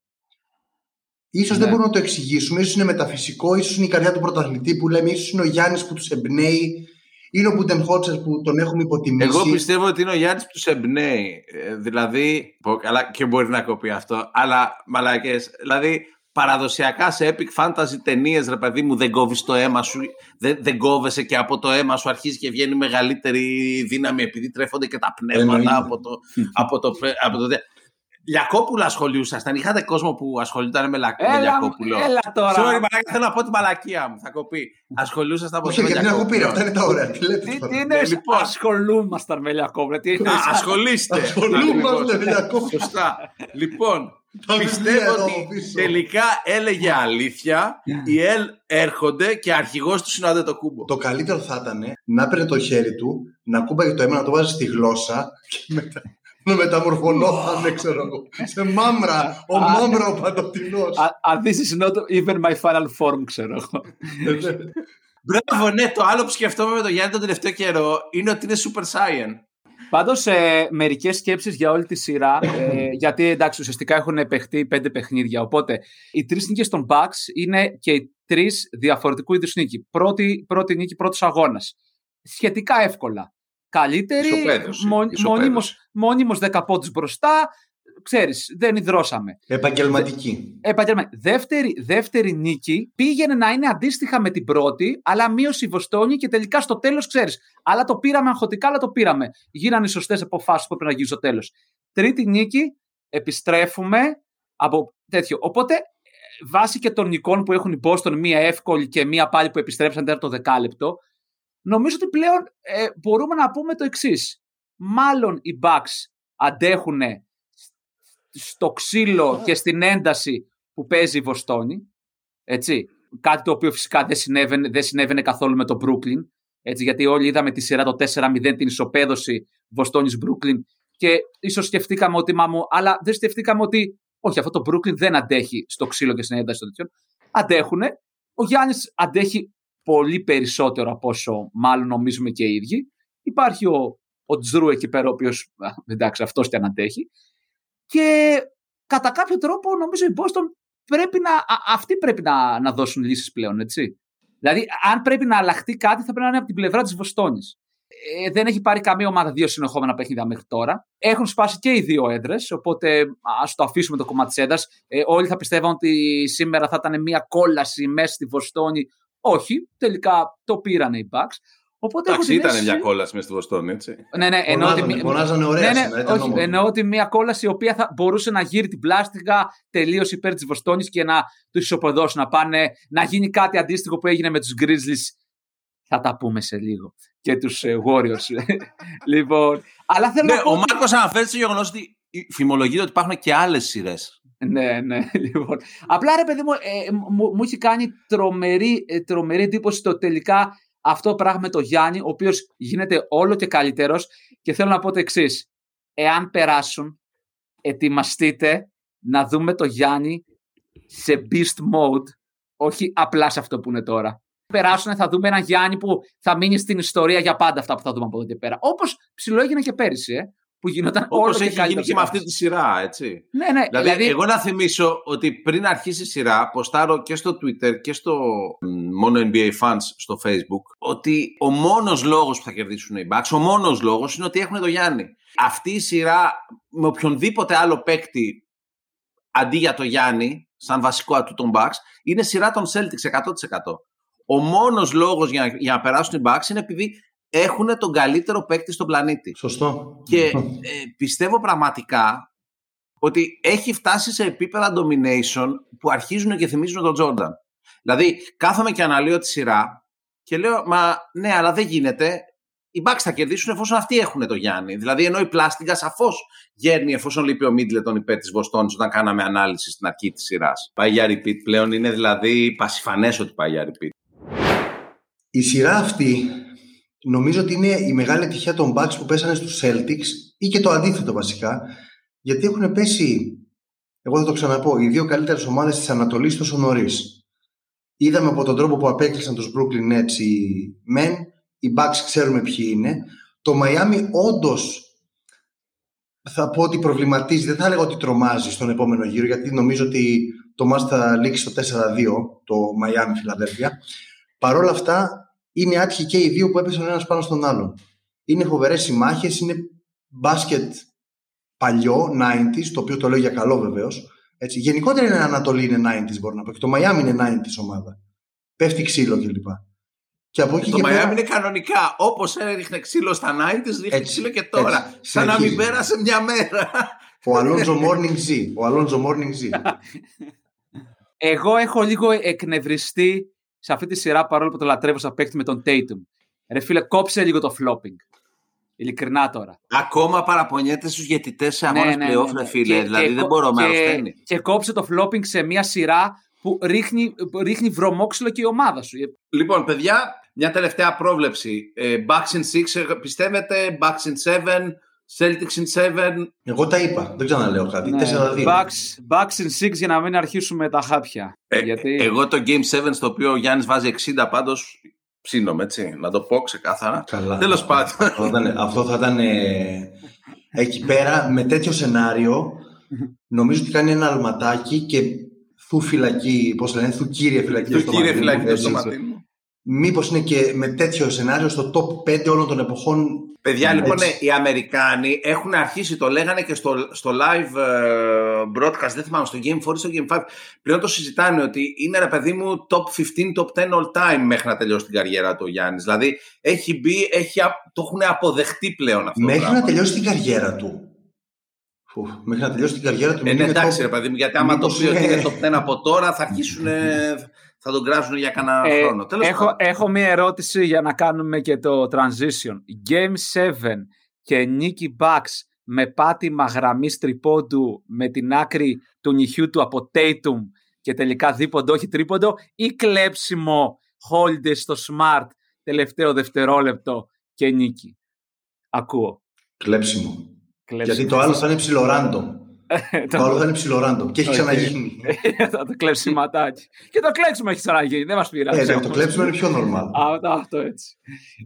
Ίσως δεν Ναι. μπορούμε να το εξηγήσουμε, ίσως είναι μεταφυσικό, ίσως είναι η καρδιά του πρωταθλητή που λέμε, ίσως είναι ο Γιάννης που τους εμπνέει, είναι ο Μπουντενχότσερ που τον έχουμε υποτιμήσει. Εγώ πιστεύω ότι είναι ο Γιάννης που τους εμπνέει. Ε, δηλαδή, πω, καλά και μπορεί να κοπεί αυτό, αλλά μαλακές. Δηλαδή, παραδοσιακά σε epic fantasy ταινίες, ρε παιδί μου, δεν κόβεις το αίμα σου, δεν, δεν κόβεσαι και από το αίμα σου αρχίζει και βγαίνει μεγαλύτερη δύναμη επειδή τρέφονται και τα πνεύματα Εννοείται. από το, από το, από το, Λιακόπουλο ασχολιούσασταν. Είχατε κόσμο που ασχολιόταν με, λα... με Έλα, Λιακόπουλο. έλα τώρα. Sorry, μαλάκα, θέλω να πω τη μαλακία μου. Θα κοπεί. Ασχολούσασταν από Όχι, γιατί την έχω πει, αυτά είναι τα ωραία. Τι λέτε Τι, τώρα. τι είναι, λοιπόν. ασχολούμασταν με Λιακόβρε. Τι Α, είναι, ασχολείστε. Ασχολούμαστε με Λιακόπουλο. Σωστά. Λοιπόν, Τα βιβλία πιστεύω εδώ ότι πίσω. τελικά έλεγε αλήθεια. Οι ΕΛ έρχονται και αρχηγός του είναι ο Αντετοκούμπο. Το καλύτερο θα ήταν να έπαιρνε το χέρι του, να κούμπαγε το αίμα, να το βάζει στη γλώσσα και μετά να μεταμορφωνόταν, ξέρω εγώ, σε μάμρα. Ο μάμρα ο παντοτινός. Α, α, this is not even my final form, ξέρω εγώ. Μπράβο, ναι, το άλλο που σκεφτόμαι με τον Γιάννη τον τελευταίο καιρό είναι ότι είναι super saiyan. Πάντως, ε, μερικές σκέψεις για όλη τη σειρά. ε, γιατί εντάξει, ουσιαστικά έχουν παιχτεί πέντε παιχνίδια. Οπότε, οι τρεις νίκες των Bucks είναι και οι τρεις διαφορετικού είδους νίκη. Πρώτη, πρώτη νίκη, πρώτος αγώνας. Σχετικά εύκολα. Καλύτερη, Ισοπαίδωση, μο, ισοπαίδωση. μόνιμος, μόνιμος 10 πόντους μπροστά. Ξέρεις, δεν υδρώσαμε. Επαγγελματική. Επαγγελμα- Δεύτερη, δεύτερη νίκη πήγαινε να είναι αντίστοιχα με την πρώτη, αλλά μείωσε η Βοστόνη και τελικά στο τέλος ξέρεις. Αλλά το πήραμε αγχωτικά, αλλά το πήραμε. Γίνανε οι σωστές αποφάσεις που έπρεπε να γίνουν στο τέλος. Τρίτη νίκη, επιστρέφουμε από τέτοιο. Οπότε, ε, βάσει και των νικών που έχουν οι Boston, μία εύκολη και μία πάλι που επιστρέψαν τέταρτο δεκάλεπτο, νομίζω ότι πλέον ε, μπορούμε να πούμε το εξής. Μάλλον οι Bucks αντέχουν στο ξύλο και στην ένταση που παίζει η Βοστόνη. Έτσι. Κάτι το οποίο φυσικά δεν συνέβαινε, δεν συνέβαινε καθόλου με το Brooklyn. Έτσι, γιατί όλοι είδαμε τη σειρά το 4-0, την ισοπαίδωση Βοστόνης Brooklyn και ίσως σκεφτήκαμε ότι μα μου, αλλά δεν σκεφτήκαμε ότι όχι, αυτό το Brooklyn δεν αντέχει στο ξύλο και στην ένταση των τέτοιων. Αντέχουν. Ο Γιάννης αντέχει πολύ περισσότερο από όσο μάλλον νομίζουμε και οι ίδιοι. Υπάρχει ο, ο Τζρου εκεί πέρα, ο οποίος εντάξει, αυτός και αν αντέχει. Και κατά κάποιο τρόπο νομίζω η Boston πρέπει να, α- αυτοί πρέπει να, να δώσουν λύσεις πλέον, έτσι. Δηλαδή, αν πρέπει να αλλάχτεί κάτι, θα πρέπει να είναι από την πλευρά της Βοστόνης. Ε, δεν έχει πάρει καμία ομάδα δύο συνεχόμενα παιχνίδια μέχρι τώρα. Έχουν σπάσει και οι δύο έδρες, οπότε ας το αφήσουμε το κομμάτι της έδρας. Ε, όλοι θα πιστεύαν ότι σήμερα θα ήταν μια κόλαση μέσα στη Βοστόνη. Όχι, τελικά το πήρανε οι Bucks. Οπότε έχω Εντάξει, την ήταν αίσθηση- μια κόλαση μες στη Βοστόνη, έτσι. ναι, ναι, εννοώ ότι, Φωνάζανε, μη- φωνάζανε ωραία ναι, ναι, σήμερα, ήταν όχι, όμορφο. εννοώ ότι μια κόλαση η οποία θα μπορούσε να γύρει την πλάστιγα τελείω υπέρ της Βοστόνης και να τους ισοπεδώσουν να πάνε να γίνει κάτι αντίστοιχο που έγινε με τους Grizzlies. Θα τα πούμε σε λίγο. Και τους Warriors. λοιπόν. Αλλά θέλω Ναι, να πω. ο ότι- Μάρκος αναφέρει στο γεγονός ότι φημολογείται ότι υπάρχουν και άλλες σειρές Ναι, ναι, λοιπόν. Απλά ρε παιδί μου, ε, μου, μου έχει κάνει τρομερή, ε, τρομερή εντύπωση το τελικά αυτό πράγμα με το Γιάννη, ο οποίος γίνεται όλο και καλύτερος. Και θέλω να πω το εξής. Εάν περάσουν, ετοιμαστείτε να δούμε το Γιάννη σε beast mode, όχι απλά σε αυτό που είναι τώρα. Περάσουν, θα δούμε ένα Γιάννη που θα μείνει στην ιστορία για πάντα αυτά που θα δούμε από εδώ και πέρα. Όπως ψηλό έγινε και πέρυσι, ε, που γινόταν όλο Όπως έχει γίνει και με αυτή τη σειρά, έτσι. Ναι, ναι. Δηλαδή, δηλαδή, εγώ να θυμίσω ότι πριν αρχίσει η σειρά, ποστάρω και στο Twitter και στο μόνο NBA fans στο Facebook, ότι ο μόνος λόγος που θα κερδίσουν οι Bucks, ο μόνος λόγος είναι ότι έχουν το Γιάννη. Αυτή η σειρά με οποιονδήποτε άλλο παίκτη αντί για το Γιάννη, σαν βασικό ατού των Bucks, είναι σειρά των Celtics 100%. Ο μόνος λόγος για, για να περάσουν οι Bucks είναι επειδή έχουν τον καλύτερο παίκτη στον πλανήτη. Σωστό. Και ε, πιστεύω πραγματικά ότι έχει φτάσει σε επίπεδα domination που αρχίζουν και θυμίζουν τον Τζόρνταν. Δηλαδή, κάθομαι και αναλύω τη σειρά και λέω, μα ναι, αλλά δεν γίνεται. Οι Bucks θα κερδίσουν εφόσον αυτοί έχουν το Γιάννη. Δηλαδή, ενώ η πλάστιγκα σαφώς γέρνει εφόσον λείπει ο Μίτλετον υπέρ της Βοστόνης όταν κάναμε ανάλυση στην αρχή της σειράς. Πάει για repeat πλέον. Είναι δηλαδή πασιφανές ότι πάει για repeat. Η σειρά αυτή νομίζω ότι είναι η μεγάλη επιτυχία των Bucks που πέσανε στους Celtics ή και το αντίθετο βασικά γιατί έχουν πέσει, εγώ θα το ξαναπώ, οι δύο καλύτερες ομάδες της Ανατολής τόσο νωρίς. Είδαμε από τον τρόπο που απέκλεισαν τους Brooklyn Nets οι Men, οι Bucks ξέρουμε ποιοι είναι. Το Miami όντως θα πω ότι προβληματίζει, δεν θα έλεγα ότι τρομάζει στον επόμενο γύρο γιατί νομίζω ότι το μάτς θα λήξει στο 4-2 το Miami Φιλαδέλφια. Παρ' όλα αυτά είναι άτυχοι και οι δύο που έπεσαν ο ένας πάνω στον άλλον. Είναι φοβερές συμμάχες, είναι μπάσκετ παλιό, 90s, το οποίο το λέω για καλό βεβαίως. Γενικότερα είναι Ανατολή, είναι 90s μπορώ να πω. Και το Miami είναι 90s ομάδα. Πέφτει ξύλο κλπ. Και από εκεί το Miami είναι κανονικά. Όπως έριχνε ξύλο στα 90s, ρίχνει ξύλο και τώρα. Έτσι, σαν να μην πέρασε μια μέρα. Ο Αλόντζο Morning Z. Ο Αλόντζο Morning Z. Εγώ έχω λίγο εκνευριστεί σε αυτή τη σειρά παρόλο που το λατρεύω σαν παίκτη με τον Tatum. Ρε φίλε, κόψε λίγο το flopping. Ειλικρινά τώρα. Ακόμα παραπονιέται στους γετητές σε αγώνες ναι, ναι, ναι, ναι. φίλε. Και, δηλαδή και, δεν μπορώ να και, και κόψε το flopping σε μια σειρά που ρίχνει, ρίχνει βρωμόξυλο και η ομάδα σου. Λοιπόν, παιδιά, μια τελευταία πρόβλεψη. Ε, Bucks in 6, πιστεύετε, Bucks in 7, Celtics in 7. Εγώ τα είπα, δεν ξαναλέω κάτι. Ναι. 4-2. Bucks, Bucks in 6 για να μην αρχίσουμε τα χάπια. Ε, γιατί... Εγώ το Game 7 στο οποίο ο Γιάννης βάζει 60 πάντως ψήνομαι, έτσι. Να το πω ξεκάθαρα. Τέλος πάντων. Αυτό θα ήταν. Ε, εκεί πέρα με τέτοιο σενάριο νομίζω ότι κάνει ένα αλματάκι και θου φυλακή, πώς λένε, θου κύριε φυλακή. Θου κύριε φυλακή στο μου. Μήπως είναι και με τέτοιο σενάριο στο top 5 όλων των εποχών; Παιδιά, λοιπόν, οι Αμερικάνοι έχουν αρχίσει, το λέγανε και στο, στο live ε, broadcast, δεν θυμάμαι, στο Game 4 ή στο Game 5. Πλέον το συζητάνε ότι είναι ρε παιδί μου top 15, top 10 all time μέχρι να τελειώσει την καριέρα του ο Γιάννης. Δηλαδή έχει μπει, έχει, το έχουν αποδεχτεί πλέον αυτό. Μέχρι να τελειώσει την καριέρα του. Φου, μέχρι να τελειώσει την καριέρα του. Ε, ναι, εντάξει, top... ρε παιδί μου, γιατί άμα το πει ότι είναι top 10 από τώρα θα αρχίσουν θα τον κράζουν για κανένα ε, χρόνο. Τέλος έχω, έχω μία ερώτηση για να κάνουμε και το transition. Game 7 και νίκη Bucks με πάτημα γραμμής τρυπόντου με την άκρη του νυχιού του από Tatum και τελικά δίποντο, όχι τρίποντο ή κλέψιμο Holiday στο Smart τελευταίο δευτερόλεπτο και νίκη. Ακούω. Κλέψιμο. κλέψιμο. Γιατί το άλλο θα είναι ψιλοράντο. Το άλλο θα είναι ψιλοράντο και έχει ξαναγίνει. Θα το κλέψει ματάκι. Και το κλέψιμο έχει ξαναγίνει. Δεν μας πειράζει. Ε, το κλέψιμο είναι πιο normal. Αυτό έτσι.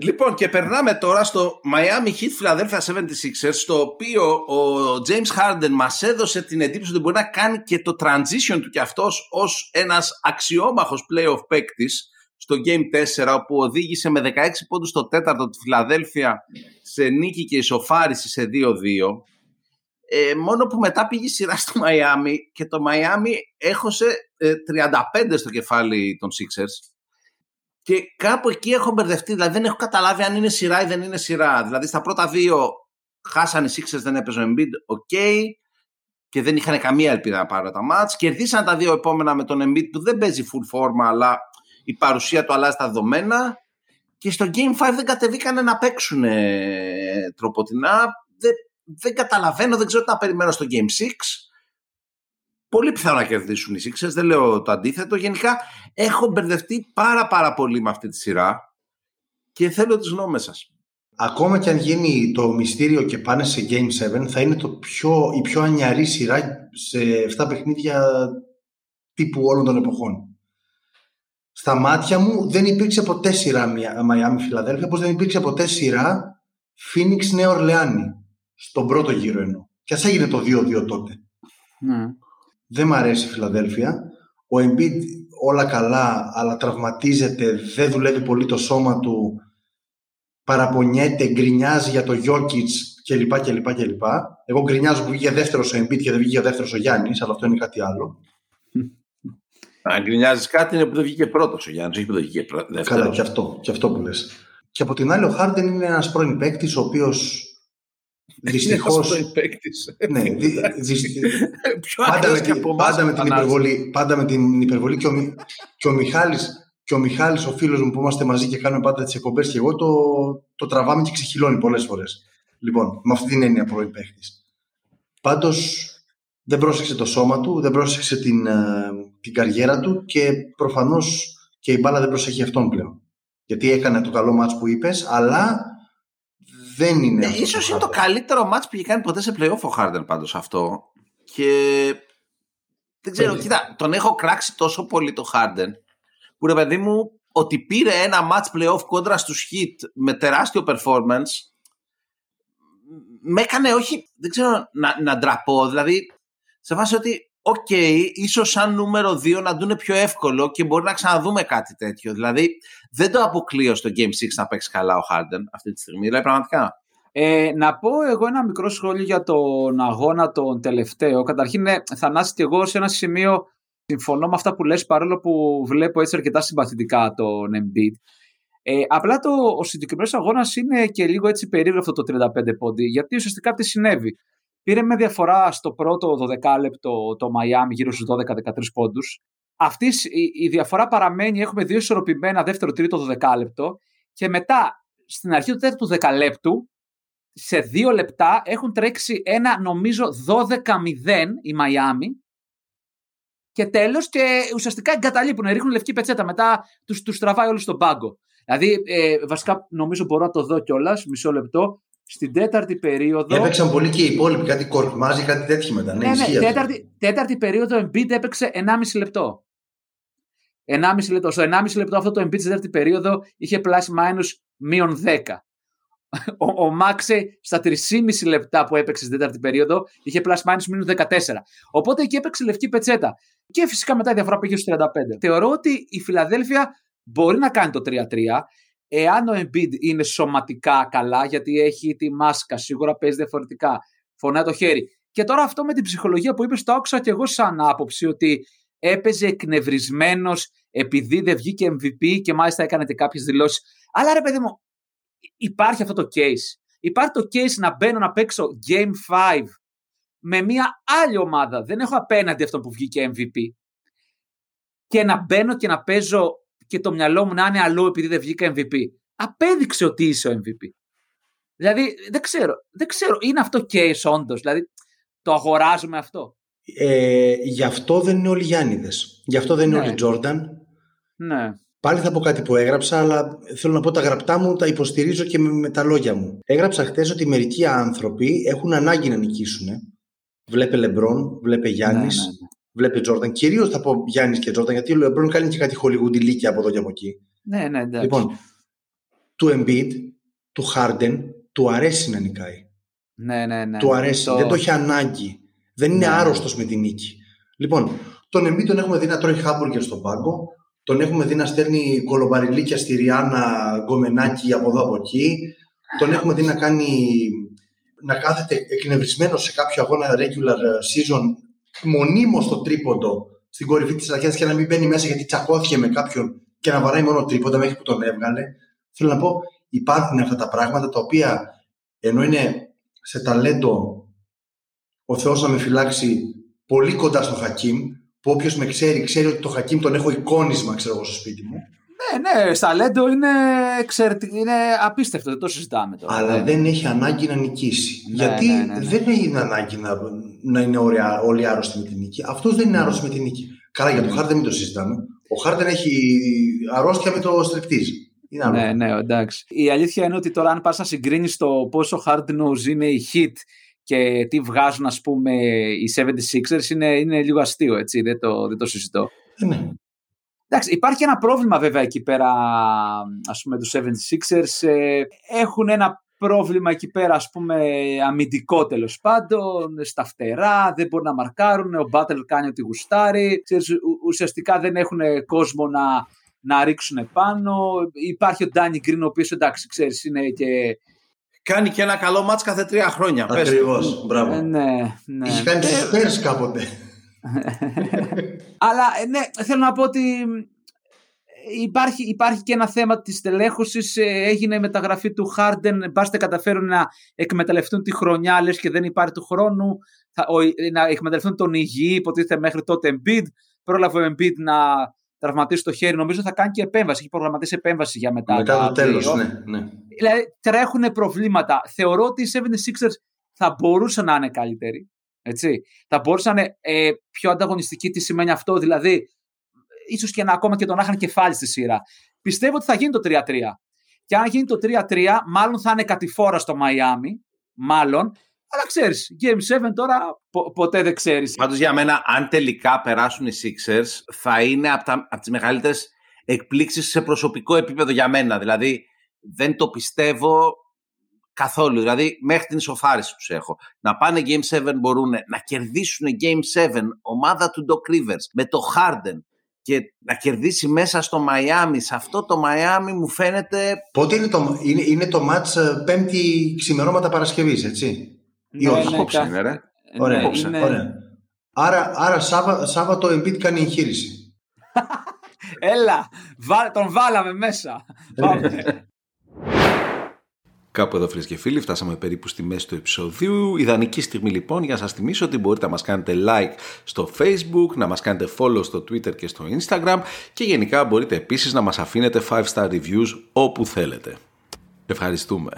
Λοιπόν, και περνάμε τώρα στο Miami Heat Philadelphia 76ers, στο οποίο ο James Harden μας έδωσε την εντύπωση ότι μπορεί να κάνει και το transition του κι αυτός ως ένας αξιόμαχος playoff παίκτης στο Game 4, όπου οδήγησε με 16 πόντους στο τέταρτο τη Φιλαδέλφια σε νίκη και ισοφάριση σε 2-2. Ε, μόνο που μετά πήγε η σειρά στο Μαϊάμι και το Μαϊάμι έχωσε 35 στο κεφάλι των Sixers και κάπου εκεί έχω μπερδευτεί, δηλαδή δεν έχω καταλάβει αν είναι σειρά ή δεν είναι σειρά. Δηλαδή στα πρώτα δύο χάσανε οι Sixers, δεν έπαιζε ο Embiid, οκ, και δεν είχαν καμία ελπίδα να πάρουν τα ματς. Κερδίσαν τα δύο επόμενα με τον Embiid που δεν παίζει full forma, αλλά η παρουσία του αλλάζει τα δεδομένα. Και στο Game 5 δεν κατεβήκανε να παίξουν τροποτινά. Δεν, δεν καταλαβαίνω, δεν ξέρω τι να περιμένω στο Game 6. πολύ πιθανό να κερδίσουν οι Sixers, δεν λέω το αντίθετο. Γενικά έχω μπερδευτεί πάρα πάρα πολύ με αυτή τη σειρά και θέλω τις γνώμες σας. Ακόμα και αν γίνει το μυστήριο και πάνε σε Game 7, θα είναι το πιο, η πιο ανιαρή σειρά σε 7 παιχνίδια τύπου όλων των εποχών. Στα μάτια μου δεν υπήρξε ποτέ σειρά Miami Φιλαδέλφια, όπως δεν υπήρξε ποτέ σειρά Phoenix Νέο Ορλεάνη, στον πρώτο γύρο εννοώ. Και ας έγινε το 2-2 τότε. Ναι. Δεν μ' αρέσει η Φιλαδέλφια. Ο Embiid όλα καλά, αλλά τραυματίζεται, δεν δουλεύει πολύ το σώμα του, παραπονιέται, γκρινιάζει για το Jokic κλπ. κλπ, κλπ. Εγώ γκρινιάζω που βγήκε δεύτερος ο Embiid και δεν βγήκε δεύτερος ο Γιάννης, αλλά αυτό είναι κάτι άλλο. Αν γκρινιάζεις κάτι είναι που δεν βγήκε πρώτος ο Γιάννης, όχι που δεν βγήκε δεύτερο. Καλά, και αυτό, και αυτό που λες. Και από την άλλη, ο Χάρντεν είναι ένας πρώην παίκτης, ο οποίος Δυστυχώ. ναι, πάντα, με την, πάντα, με την υπερβολή, πάντα με την υπερβολή και ο, και ο Μιχάλης και ο Μιχάλης, ο φίλος μου που είμαστε μαζί και κάνουμε πάντα τις εκπομπές και εγώ το, το τραβάμε και ξεχυλώνει πολλές φορές. Λοιπόν, με αυτή την έννοια πρώην παίχτης. Πάντως δεν πρόσεξε το σώμα του, δεν πρόσεξε την, ε, την καριέρα του και προφανώς και η μπάλα δεν προσέχει αυτόν πλέον. Γιατί έκανε το καλό μάτς που είπες, αλλά δεν είναι. Ναι, ίσως είναι το καλύτερο μάτς που είχε κάνει ποτέ σε playoff ο Χάρντεν πάντως αυτό. Και δεν ξέρω, κοίτα, τον έχω κράξει τόσο πολύ το Χάρντεν που ρε παιδί μου ότι πήρε ένα match playoff κόντρα στους Heat με τεράστιο performance με έκανε όχι, δεν ξέρω να, να ντραπώ, δηλαδή σε βάση ότι οκ, okay, ίσως σαν νούμερο 2 να δουν πιο εύκολο και μπορεί να ξαναδούμε κάτι τέτοιο. Δηλαδή δεν το αποκλείω στο Game 6 να παίξει καλά ο Harden αυτή τη στιγμή, δηλαδή πραγματικά. Ε, να πω εγώ ένα μικρό σχόλιο για τον αγώνα τον τελευταίο. Καταρχήν, ναι, Θανάση και εγώ σε ένα σημείο συμφωνώ με αυτά που λες παρόλο που βλέπω έτσι αρκετά συμπαθητικά τον Embiid. Ε, απλά το, ο συγκεκριμένος αγώνας είναι και λίγο έτσι περίεργο αυτό το 35 πόντι, γιατί ουσιαστικά τι συνέβη. Πήρε με διαφορά στο πρώτο 12 λεπτό το Miami γύρω στους 12-13 πόντους. Αυτής η, η, διαφορά παραμένει, έχουμε δύο ισορροπημένα δεύτερο-τρίτο 12 λεπτό και μετά στην αρχή του τέταρτου δεκαλέπτου σε δύο λεπτά έχουν τρέξει ένα νομίζω 12-0 η Μαϊάμι και τέλος και ουσιαστικά εγκαταλείπουν, ρίχνουν λευκή πετσέτα. Μετά τους τους τραβάει όλους στον πάγκο. Δηλαδή, ε, βασικά νομίζω μπορώ να το δω κιόλας, μισό λεπτό. Στην τέταρτη περίοδο. Έπαιξαν πολύ και οι υπόλοιποι, κάτι κορκμάζει, κάτι τέτοιο μετά. Ναι, ναι, ναι τέταρτη, τέταρτη περίοδο Embiid έπαιξε 1,5 λεπτό. 1,5 λεπτό. Στο 1,5 λεπτό αυτό το Embiid στην τέταρτη περίοδο είχε πλάσει minus μείον 10. Ο, ο Μάξε στα 3,5 λεπτά που έπαιξε στην τέταρτη περίοδο είχε πλάσει minus μείον 14. Οπότε εκεί έπαιξε λευκή πετσέτα. Και φυσικά μετά η διαφορά πήγε στους 35. Θεωρώ ότι η Φιλαδέλφια μπορεί να κάνει το 3-3 εάν ο Embiid είναι σωματικά καλά, γιατί έχει τη μάσκα, σίγουρα παίζει διαφορετικά, φωνάει το χέρι. Και τώρα αυτό με την ψυχολογία που είπε, το άκουσα και εγώ σαν άποψη ότι έπαιζε εκνευρισμένος επειδή δεν βγήκε MVP και μάλιστα έκανε και κάποιες δηλώσεις. Αλλά ρε παιδί μου, υπάρχει αυτό το case. Υπάρχει το case να μπαίνω να παίξω Game 5 με μια άλλη ομάδα. Δεν έχω απέναντι αυτό που βγήκε MVP. Και να μπαίνω και να παίζω και το μυαλό μου να είναι αλλού επειδή δεν βγήκα MVP. Απέδειξε ότι είσαι ο MVP. Δηλαδή, δεν ξέρω. Δεν ξέρω. Είναι αυτό case όντως. Δηλαδή, το αγοράζουμε αυτό. Ε, γι' αυτό δεν είναι όλοι Γιάννηδες. Γι' αυτό δεν είναι ναι. όλοι Τζόρνταν. Ναι. Πάλι θα πω κάτι που έγραψα, αλλά θέλω να πω τα γραπτά μου τα υποστηρίζω και με, με τα λόγια μου. Έγραψα χθες ότι μερικοί άνθρωποι έχουν ανάγκη να νικήσουν. Βλέπε Λεμπρόν, βλέπε Γιάννης, ναι, ναι, ναι. βλέπε Τζόρνταν. Κυρίως θα πω Γιάννης και Τζόρνταν, γιατί ο Λεμπρόν κάνει και κάτι χολιγουντιλίκια από εδώ και από εκεί. Ναι, ναι, εντάξει. Λοιπόν, του Embiid, του Harden, του αρέσει να νικάει. Ναι, ναι, ναι. Του αρέσει. Το... Δεν το έχει ανάγκη. Δεν είναι ναι. άρρωστος με τη νίκη. Λοιπόν, τον Embiid τον έχουμε δει να τρώει χάμπουργκερ στον πάγκο. Τον έχουμε δει να στέλνει κολομπαριλίκια στη Ριάννα γκομενάκι από εδώ από εκεί. Τον έχουμε δει να κάνει να κάθεται εκνευρισμένος σε κάποιο αγώνα regular season μονίμως στο τρίποντο στην κορυφή της αρχή και να μην μπαίνει μέσα γιατί τσακώθηκε με κάποιον και να βαράει μόνο τρίποντα μέχρι που τον έβγαλε. Θέλω να πω, υπάρχουν αυτά τα πράγματα τα οποία ενώ είναι σε ταλέντο ο Θεός να με φυλάξει πολύ κοντά στο Χακίμ, που όποιος με ξέρει, ξέρει ότι το Χακίμ τον έχω εικόνισμα, ξέρω εγώ, στο σπίτι μου. Ναι, ναι, στα Λέντο είναι, εξαιρετικό, είναι απίστευτο, δεν το συζητάμε τώρα. Αλλά Ναι. δεν έχει ανάγκη να νικήσει. Ναι, Γιατί ναι, ναι, ναι. δεν έχει ανάγκη να, να είναι όλοι, όλοι άρρωστοι με την νίκη. Αυτός δεν είναι Ναι. άρρωστος με την νίκη. Καλά, για τον Χάρντεν μην το συζητάμε. Ο Χάρντεν έχει αρρώστια με το στριπτίζ. Είναι άλλο. Ναι, ναι, εντάξει. Η αλήθεια είναι ότι τώρα, αν πας να συγκρίνεις το πόσο hard nose είναι η hit και τι βγάζουν, ας πούμε, οι 76ers, είναι, είναι λίγο αστείο, έτσι. Δεν το, δεν το συζητώ. Ε, ναι. Εντάξει, υπάρχει ένα πρόβλημα βέβαια εκεί πέρα, ας πούμε, τους 76ers. Ε, έχουν ένα πρόβλημα εκεί πέρα, ας πούμε, αμυντικό τέλος πάντων, στα φτερά, δεν μπορούν να μαρκάρουν, ο Μπάτελ κάνει ό,τι γουστάρει. Ξέρεις, ου- ουσιαστικά δεν έχουν κόσμο να, να ρίξουν πάνω. Υπάρχει ο Ντάνι Γκριν, ο οποίος εντάξει, ξέρεις, είναι και... Κάνει και ένα καλό μάτς κάθε τρία χρόνια. πες. Ακριβώς. Μπράβο. Ε, ναι, ναι. Είχε κάνει τους Spurs κάποτε. Αλλά ε, ναι, θέλω να πω ότι ε, υπάρχει, υπάρχει και ένα θέμα της τελέχωσης. Ε, Έγινε η μεταγραφή του Harden. Μπάστε καταφέρουν να εκμεταλλευτούν τη χρονιά, λες και δεν υπάρχει του χρόνου. Θα, ο, ε, να εκμεταλλευτούν τον υγιή, υποτίθεται μέχρι τότε Embiid. Πρόλαβε ο Embiid να τραυματίσει το χέρι. Νομίζω θα κάνει και επέμβαση. Έχει προγραμματίσει επέμβαση για μετά. Μετά τα το τέλος. play-off. Ναι, ναι. Δηλαδή τρέχουν προβλήματα. Θεωρώ ότι οι 76ers θα μπορούσαν να είναι καλύτεροι. Έτσι. Θα μπορούσαν να είναι ε, πιο ανταγωνιστικοί. Τι σημαίνει αυτό, δηλαδή, ίσως και να ακόμα και τον να είχαν κεφάλι στη σειρά. Πιστεύω ότι θα γίνει το 3-3. Και αν γίνει το 3-3, μάλλον θα είναι κατηφόρα στο Μαϊάμι. Μάλλον. Αλλά ξέρεις, Game 7 τώρα πο- ποτέ δεν ξέρεις. Πάντως για μένα, αν τελικά περάσουν οι Sixers, θα είναι από, τα, από τις μεγαλύτερες εκπλήξεις σε προσωπικό επίπεδο για μένα. Δηλαδή, δεν το πιστεύω καθόλου. Δηλαδή, μέχρι την ισοφάριση τους έχω. Να πάνε Game 7 μπορούν να κερδίσουν Game 7 ομάδα του Doc Rivers με το Harden και να κερδίσει μέσα στο Μαϊάμι. Σε αυτό το Μαϊάμι μου φαίνεται... Πότε είναι το, είναι, είναι το match ε, πέμπτη ξημερώματα Παρασκευής, έτσι; Ή όχι. ναι, Απόψε κα- είναι, ρε. ναι, Ωραία, απόψε, είναι- ωραία. Άρα, άρα Σάββα, Σάββατο ο Embiid κάνει εγχείρηση. Έλα, βά- τον βάλαμε μέσα. Πάμε. Κάπου εδώ φίλες και φίλοι, φτάσαμε περίπου στη μέση του επεισοδίου. Ιδανική στιγμή λοιπόν για να σας θυμίσω ότι μπορείτε να μας κάνετε like στο facebook, να μας κάνετε follow στο twitter και στο instagram και γενικά μπορείτε επίσης να μας αφήνετε 5 star reviews όπου θέλετε. Ευχαριστούμε.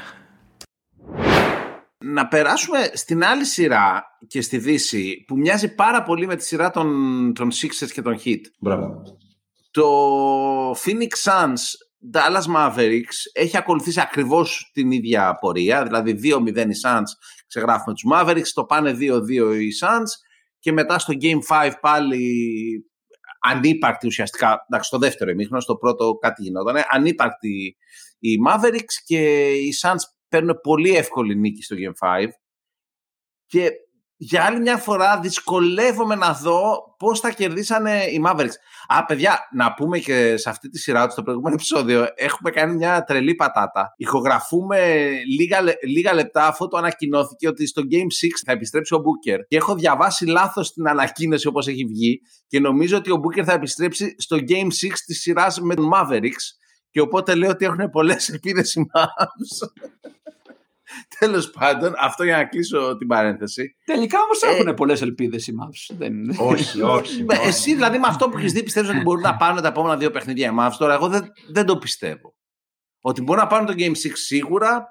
Να περάσουμε στην άλλη σειρά και στη Δύση που μοιάζει πάρα πολύ με τη σειρά των, των Sixers και των Heat. Μπράβο. Το Phoenix Suns Dallas Mavericks έχει ακολουθήσει ακριβώς την ίδια πορεία, δηλαδή 2-0 οι Suns ξεγράφουμε τους Mavericks, το πάνε 2-2 οι Suns και μετά στο Game 5 πάλι ανύπαρκτη ουσιαστικά, εντάξει στο δεύτερο ημίχρονο, στο πρώτο κάτι γινόταν, ανύπαρκτη οι Mavericks και οι Suns παίρνουν πολύ εύκολη νίκη στο Game 5 και για άλλη μια φορά δυσκολεύομαι να δω πώς θα κερδίσανε οι Mavericks. Α, παιδιά, να πούμε και σε αυτή τη σειρά τους, στο προηγούμενο επεισόδιο, έχουμε κάνει μια τρελή πατάτα. Ηχογραφούμε λίγα, λε- λίγα λεπτά αφού το ανακοινώθηκε ότι στο Game 6 θα επιστρέψει ο Booker. Και έχω διαβάσει λάθος την ανακοίνωση όπως έχει βγει και νομίζω ότι ο Booker θα επιστρέψει στο Game 6 της σειράς με τον Mavericks και οπότε λέω ότι έχουν πολλές ελπίδες οι Mavs. Τέλος πάντων, αυτό για να κλείσω την παρένθεση. Τελικά όμως Ε, έχουν πολλές ελπίδες οι Mavs. Δεν... όχι, όχι. Ε, Εσύ δηλαδή με αυτό που έχεις δει πιστεύεις ότι μπορούν να πάρουν τα επόμενα δύο παιχνίδια οι Mavs; Τώρα εγώ δεν, δεν το πιστεύω. Ότι μπορούν να πάρουν το Game 6 σίγουρα.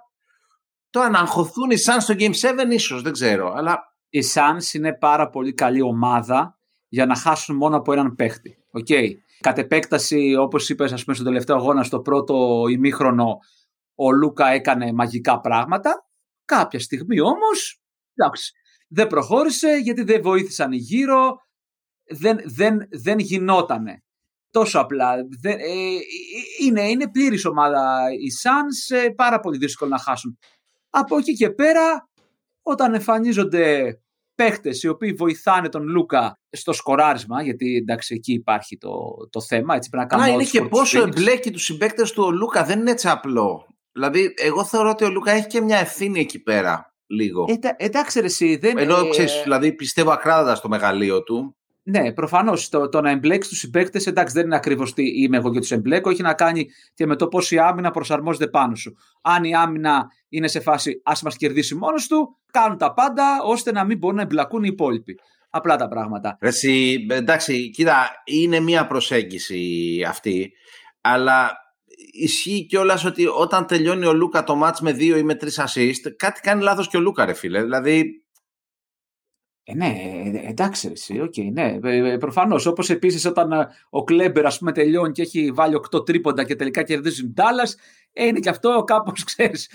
Τώρα να αγχωθούν οι Suns στο Game 7 ίσως, δεν ξέρω. Αλλά Οι Suns είναι πάρα πολύ καλή ομάδα για να χάσουν μόνο από έναν παίχτη. Okay. Κατ' επέκταση, όπως είπες, ας πούμε, στο τελευταίο αγώνα, στο πρώτο ημίχρονο, ο Λούκα έκανε μαγικά πράγματα. Κάποια στιγμή όμως, εντάξει, δεν προχώρησε γιατί δεν βοήθησαν οι γύρω, δεν, δεν, δεν γινότανε. Τόσο απλά. Δεν, ε, ε, είναι, είναι πλήρης ομάδα οι Suns, ε, πάρα πολύ δύσκολο να χάσουν. Από εκεί και πέρα, όταν εμφανίζονται παίχτες οι οποίοι βοηθάνε τον Λούκα στο σκοράρισμα, γιατί εντάξει εκεί υπάρχει το, το θέμα, έτσι πρέπει να Αλλά κάνουμε είναι και πόσο εμπλέκει τους συμπαίκτες του ο Λούκα. Δεν είναι έτσι απλό. Δηλαδή, εγώ θεωρώ ότι ο Λούκα έχει και μια ευθύνη εκεί πέρα. Λίγο. Ε, τα- εντάξει ρε εσύ, δεν... Ενώ ε, ξέρεις, δηλαδή πιστεύω ακράδαντα στο μεγαλείο του. Ναι, προφανώς. Το, το να εμπλέξει τους συμπαίκτες, εντάξει, δεν είναι ακριβώς τι είμαι εγώ και τους εμπλέκω. Έχει να κάνει και με το πώς η άμυνα προσαρμόζεται πάνω σου. Αν η άμυνα είναι σε φάση ας μας κερδίσει μόνος του, κάνουν τα πάντα ώστε να μην μπορούν να εμπλακούν οι υπόλοιποι. Απλά τα πράγματα. Ρε Εσύ, εντάξει, κοίτα, είναι μια προσέγγιση αυτή. αλλά ισχύει κιόλας ότι όταν τελειώνει ο Λούκα το μάτς με δύο ή με τρεις assist, κάτι κάνει λάθος και ο Λούκα ρε φίλε. Δηλαδή ε, ναι, ε, εντάξει, εσύ, okay, ναι. Ε, Προφανώς. Όπως επίσης όταν ε, ο Κλέμπερ ας πούμε, τελειώνει και έχει βάλει 8 τρίποντα και τελικά κερδίζει την Τάλλα, είναι και αυτό κάπως ξέρεις.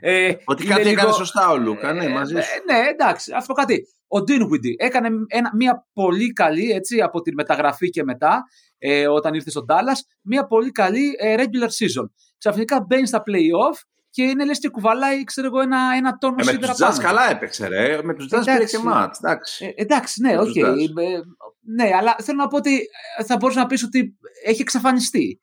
Ε, ότι κάτι λίγο... έκανε σωστά ο Λούκα, ναι, μαζί σου. ναι, εντάξει, αυτό κάτι. Ο Ντίνουιντι έκανε ένα, μια πολύ καλή, έτσι, από τη μεταγραφή και μετά, ε, όταν ήρθε στο Ντάλλας, μια πολύ καλή ε, regular season. Ξαφνικά μπαίνει στα playoffs και είναι λες και κουβαλάει ξέρω εγώ, ένα, ένα τόνο ε, σίδερα πάνω. Με τους καλά έπαιξε ρε, με τους Jazz πήρε και ματς. Εντάξει, ε, εντάξει ναι, οκ. Okay. Ε, ναι, αλλά θέλω να πω ότι θα μπορούσα να πεις ότι έχει εξαφανιστεί.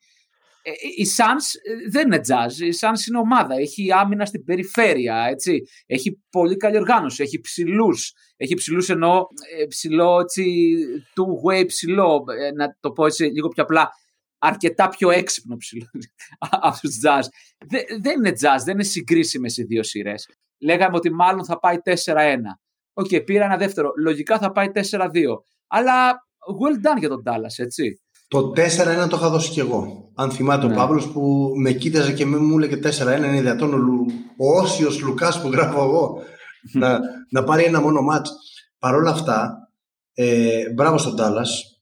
Ε, η Suns δεν είναι Jazz, η Suns είναι ομάδα, έχει άμυνα στην περιφέρεια, έτσι. έχει πολύ καλή οργάνωση, έχει ψηλούς, έχει ψηλούς εννοώ ψηλό έτσι, two way ψηλό, να το πω έτσι λίγο πιο απλά, αρκετά πιο έξυπνο ψηλό από τους Jazz. δεν είναι Jazz, δεν είναι συγκρίσιμες οι δύο σειρές. Λέγαμε ότι μάλλον θα πάει 4-1. Οκ, okay, πήρα ένα δεύτερο. Λογικά θα πάει 4-2. Αλλά well done για τον Dallas, έτσι. Το 4-1 το είχα δώσει κι εγώ. Αν θυμάται ναι. ο Παύλος που με κοίταζε και μου έλεγε 4-1, είναι δυνατόν ο, Λου... ο Όσιος Λουκάς που γράφω εγώ να, να πάρει ένα μόνο μάτς. Παρ' όλα αυτά, ε, μπράβο στον Τάλλας.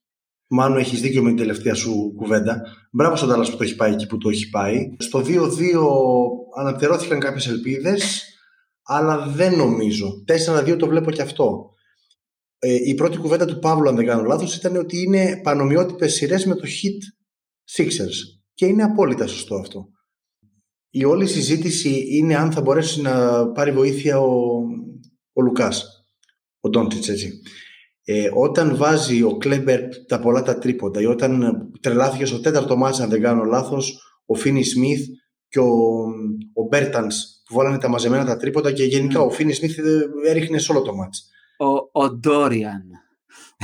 Μάλλον έχεις δίκιο με την τελευταία σου κουβέντα. Μπράβο στον Τάλλας που το έχει πάει εκεί που το έχει πάει. Στο 2-2 αναπτερώθηκαν κάποιες ελπίδες, αλλά δεν νομίζω. 4-2 το βλέπω και αυτό. Ε, η πρώτη κουβέντα του Παύλου, αν δεν κάνω λάθος, ήταν ότι είναι πανομοιότυπες σειρές με το Hit Sixers. Και είναι απόλυτα σωστό αυτό. Η όλη συζήτηση είναι αν θα μπορέσει να πάρει βοήθεια ο, ο Λουκάς, ο Ντόντσιτς έτσι ε, όταν βάζει ο Κλέμπερ τα πολλά τα τρίποντα ή όταν τρελάθηκε στο τέταρτο ματς αν δεν κάνω λάθος ο Φίνεϊ Σμιθ και ο, ο Μπέρτανς που βάλανε τα μαζεμένα τα τρίποντα και γενικά mm. ο Φίνεϊ Σμιθ έριχνε σε όλο το ματς. Ο, ο Ντόριαν.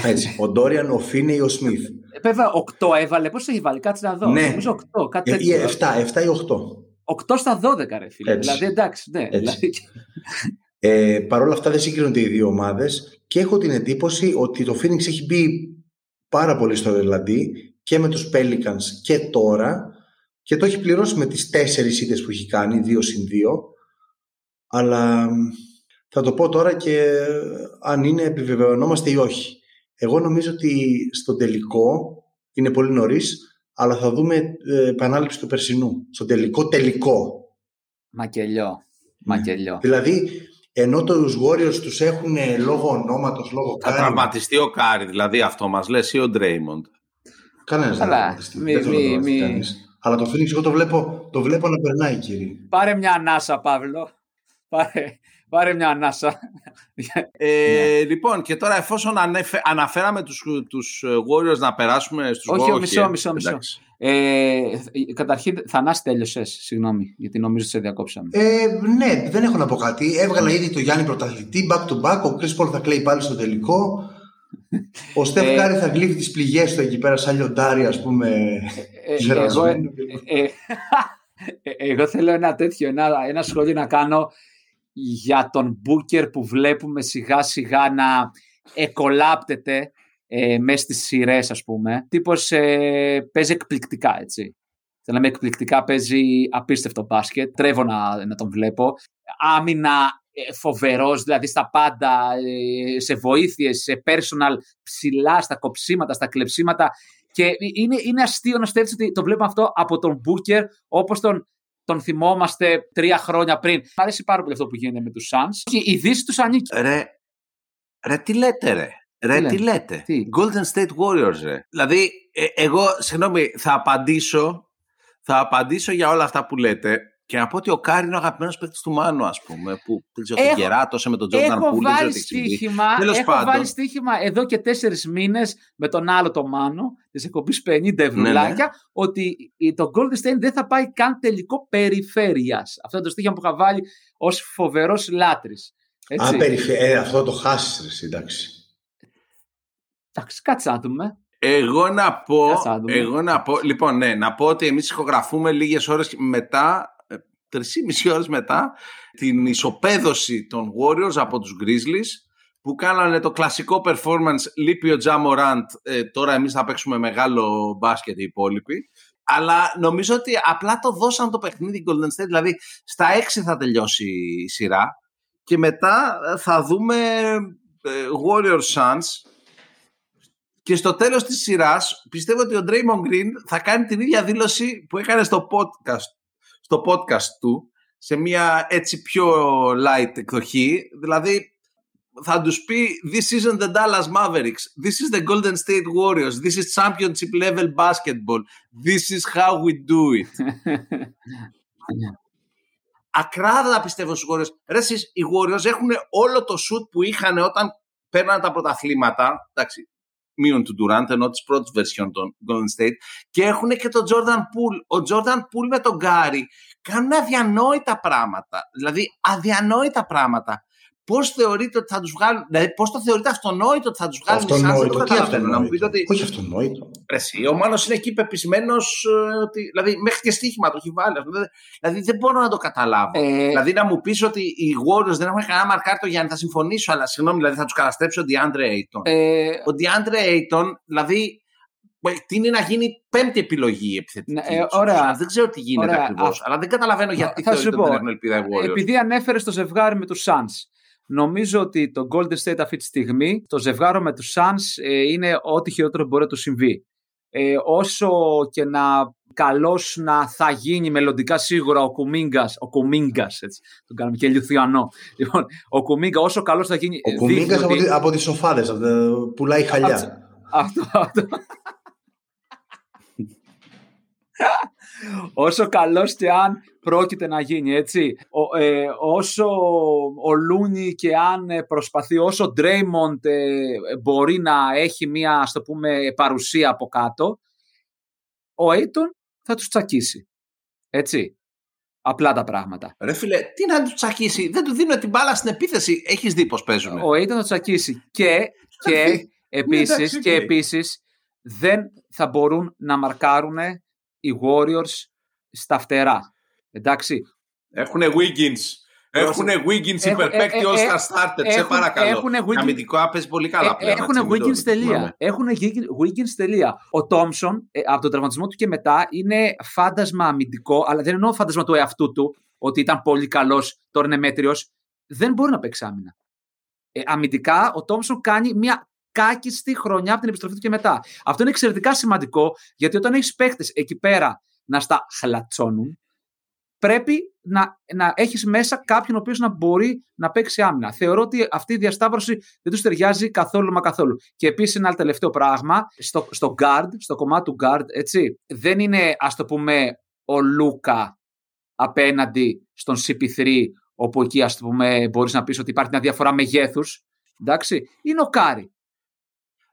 Έτσι, ο Ντόριαν, ο Φίνεϊ ή ο Σμιθ. Ε, βέβαια, 8 έβαλε. Πώ έχει βάλει, κάτσε να δω. Ναι. Νομίζω 8, κάτι ε, τέτοιο. 7, 7 ή 8. 8 στα 12, ρε φίλε. Έτσι. Δηλαδή, εντάξει, ναι. Έτσι. Δηλαδή... Ε, Παρ' όλα αυτά δεν συγκρίνονται οι δύο ομάδες και έχω την εντύπωση ότι το Phoenix έχει μπει πάρα πολύ στο Ελλαντί και με τους Pelicans και τώρα και το έχει πληρώσει με τις τέσσερις ήττες που έχει κάνει, δύο συν δύο αλλά θα το πω τώρα και αν είναι επιβεβαιωνόμαστε ή όχι. Εγώ νομίζω ότι στο τελικό είναι πολύ νωρίς, αλλά θα δούμε ε, επανάληψη του περσινού. Στο τελικό τελικό. Μακελιό. Μακελιό. Δηλαδή ενώ τους Warriors τους έχουν λόγω ονόματος, λόγω Κάρι. Θα τραυματιστεί ο Κάρι, δηλαδή αυτό μας λες, ή ο Ντρέιμοντ; Κανένας δεν τραυματιστεί. Μη, μη, μη. Αλλά το Phoenix εγώ το βλέπω, το βλέπω να περνάει, κύριε. Πάρε μια ανάσα, Παύλο. Πάρε, πάρε μια ανάσα. Ε, ναι. Λοιπόν, και τώρα εφόσον αναφέραμε τους, τους Warriors να περάσουμε στους Όχι, όχι μισό, μισό, μισό. Ε, καταρχήν, Θανάση τέλειωσες, συγγνώμη, γιατί νομίζω ότι σε διακόψαμε. Ε, ναι, δεν έχω να πω κάτι. Έβγαλα ήδη το Γιάννη πρωταθλητή, back to back. Ο Chris Paul θα κλαίει πάλι στο τελικό. Ο Στεφ Κάρη θα γλύφει τις πληγές του εκεί πέρα, σαν λιοντάρι, ας πούμε. Ε, εγώ, εγώ θέλω ένα τέτοιο, ένα, ένα σχόλιο να κάνω για τον Μπούκερ που βλέπουμε σιγά σιγά να εκολάπτεται ε, μέσα στις σειρές, ας πούμε. Τύπος ε, παίζει εκπληκτικά, έτσι. Θέλω να με εκπληκτικά παίζει απίστευτο μπάσκετ. Τρέβω να, να τον βλέπω. Άμυνα ε, φοβερός, δηλαδή στα πάντα, ε, σε βοήθειες, σε personal, ψηλά, στα κοψίματα, στα κλεψίματα. Και είναι, είναι αστείο να στέλνει ότι το βλέπουμε αυτό από τον Μπούκερ, όπως τον τον θυμόμαστε τρία χρόνια πριν. Μ' αρέσει πάρα πολύ αυτό που γίνεται με τους Suns. Και η Δύση τους ανήκει. Ρε, ρε, τι λέτε, ρε; Ρε, τι, τι λέτε; Τι; Golden State Warriors, ρε. Δηλαδή, ε, εγώ, συγγνώμη, θα απαντήσω, θα απαντήσω για όλα αυτά που λέτε και να πω ότι ο Κάρι είναι ο αγαπημένος παίκτης του Μάνου, ας πούμε. Που δεν ξέρω, τον κεράτωσε με τον Τζόρνταν Πούλ. Έχω βάλει στοίχημα, έχω πάντων. βάλει στοίχημα εδώ και τέσσερις μήνες με τον άλλο το Μάνο, της εκπομπής 50 ευρουλάκια, ναι, ναι. ότι το Golden State δεν θα πάει καν τελικό περιφέρειας. Αυτό είναι το στοίχημα που είχα βάλει ως φοβερός λάτρης. Α, περιφέρεια, αυτό το χάσεις, εντάξει. Εντάξει, κάτσε να δούμε. Εγώ να πω, εγώ να πω, λοιπόν, ναι, να πω ότι εμείς ηχογραφούμε λίγες ώρες μετά, ε, τρεις ώρες μετά, την ισοπαίδωση των Warriors από τους Grizzlies, που κάνανε το κλασικό performance, λείπει ο Τζαμοράντ, ε, τώρα εμείς θα παίξουμε μεγάλο μπάσκετ οι υπόλοιποι. αλλά νομίζω ότι απλά το δώσαν το παιχνίδι Golden State. Δηλαδή, στα 6 θα τελειώσει η σειρά και μετά θα δούμε ε, Warriors Suns και στο τέλος της σειράς πιστεύω ότι ο Draymond Green θα κάνει την ίδια δήλωση που έκανε στο podcast, στο podcast του σε μια έτσι πιο light εκδοχή. Δηλαδή θα τους πει This isn't the Dallas Mavericks. This is the Golden State Warriors. This is championship level basketball. This is how we do it. Ακράδαντα πιστεύω στους Warriors. Ρε εσείς, οι Warriors έχουν όλο το shoot που είχαν όταν παίρναν τα πρωταθλήματα. Εντάξει, μείον του Durant, ενώ της πρώτης version των Golden State. Και έχουν και τον Jordan Poole. Ο Jordan Poole με τον Gary κάνουν αδιανόητα πράγματα. Δηλαδή, αδιανόητα πράγματα. Πώς θεωρείτε ότι θα τους βγάλουν, δηλαδή πώς το θεωρείτε αυτονόητο ότι θα τους βγάλουν Αυτονόητο, τι αυτονόητο; Να μου πείτε ότι. Όχι αυτονόητο. Εσύ, ο Μάνος είναι εκεί πεπισμένος ότι. Δηλαδή, μέχρι και στοίχημα το έχει βάλει. Δηλαδή, δεν μπορώ να το καταλάβω. Ε, Δηλαδή, να μου πεις ότι οι Warriors δεν έχουν κανένα μαρκάρτο για να θα συμφωνήσω, αλλά συγγνώμη, δηλαδή θα τους καταστρέψει ο DeAndre Ayton. ε, Ο DeAndre Ayton, δηλαδή, τι είναι να γίνει πέμπτη επιλογή επιθετική. Ναι, ε, τους. ωραία. Δεν ξέρω τι γίνεται Ωραία. ακριβώς. Α- Αλλά δεν καταλαβαίνω γιατί θα σου θεωρείτε ότι πω. δεν έχουν ελπίδα οι Warriors. επειδή ανέφερες το ζευγάρι με τους Suns, νομίζω ότι το Golden State αυτή τη στιγμή, το ζευγάρο με τους Suns ε, είναι ό,τι χειρότερο μπορεί να του συμβεί. Ε, όσο και να καλός να θα γίνει μελλοντικά σίγουρα ο Κουμίγκας, ο Κουμίγκας, έτσι, τον κάνουμε και Λιουθιανό. Λοιπόν, ο Κουμίγκα όσο καλός θα γίνει... Ο δείχνει Κουμίγκας από, ότι- τη- από τις σοφάδες, από τα- πουλάει χαλιά. Αυτό, αυτό. Όσο καλός και αν πρόκειται να γίνει, έτσι. Ο, ε, όσο ο Λούνι και αν ε, προσπαθεί, όσο ο Ντρέιμοντ ε, μπορεί να έχει μια, ας το πούμε, παρουσία από κάτω, ο Aiton θα τους τσακίσει. Έτσι. Απλά τα πράγματα. Ρε φίλε, τι να τους τσακίσει; Δεν του δίνω την μπάλα στην επίθεση. Έχεις δει πώς παίζουν. Ο Aiton θα τους τσακίσει. Και, και επίσης, εντάξει, και οκ. επίσης δεν θα μπορούν να μαρκάρουν οι Warriors στα φτερά. Εντάξει. Έχουν Wiggins. Έχουν Wiggins Έχουν- υπερπαίκτης ε, ε, all ε, star starter. Σε έχουν- παρακαλώ. έχουν Wiggins- Αμυντικό παίζει πολύ καλά Ε, πλέον. Έχουν έτσι, μην το Wiggins τελεία. θυμάμαι. Έχουν Wiggins τελεία. Ο Τόμσον από τον τραυματισμό του και μετά είναι φάντασμα αμυντικό, αλλά δεν εννοώ φάντασμα του εαυτού του, ότι ήταν πολύ καλός, τώρα είναι μέτριος. Δεν μπορεί να παίξει άμυνα. Ε, αμυντικά, ο Τόμσον κάνει μια κάκιστη χρονιά από την επιστροφή του και μετά. Αυτό είναι εξαιρετικά σημαντικό, γιατί όταν έχεις παίχτε εκεί πέρα να στα χλατσώνουν, πρέπει να, να έχεις μέσα κάποιον ο οποίος να μπορεί να παίξει άμυνα. Θεωρώ ότι αυτή η διασταύρωση δεν τους ταιριάζει καθόλου μα καθόλου. Και επίσης ένα άλλο τελευταίο πράγμα, στο, στο guard, στο κομμάτι του guard, έτσι, δεν είναι ας το πούμε ο Λούκα απέναντι στον CP3, όπου εκεί ας το πούμε μπορείς να πεις ότι υπάρχει μια διαφορά μεγέθους, εντάξει, είναι ο Κάρι.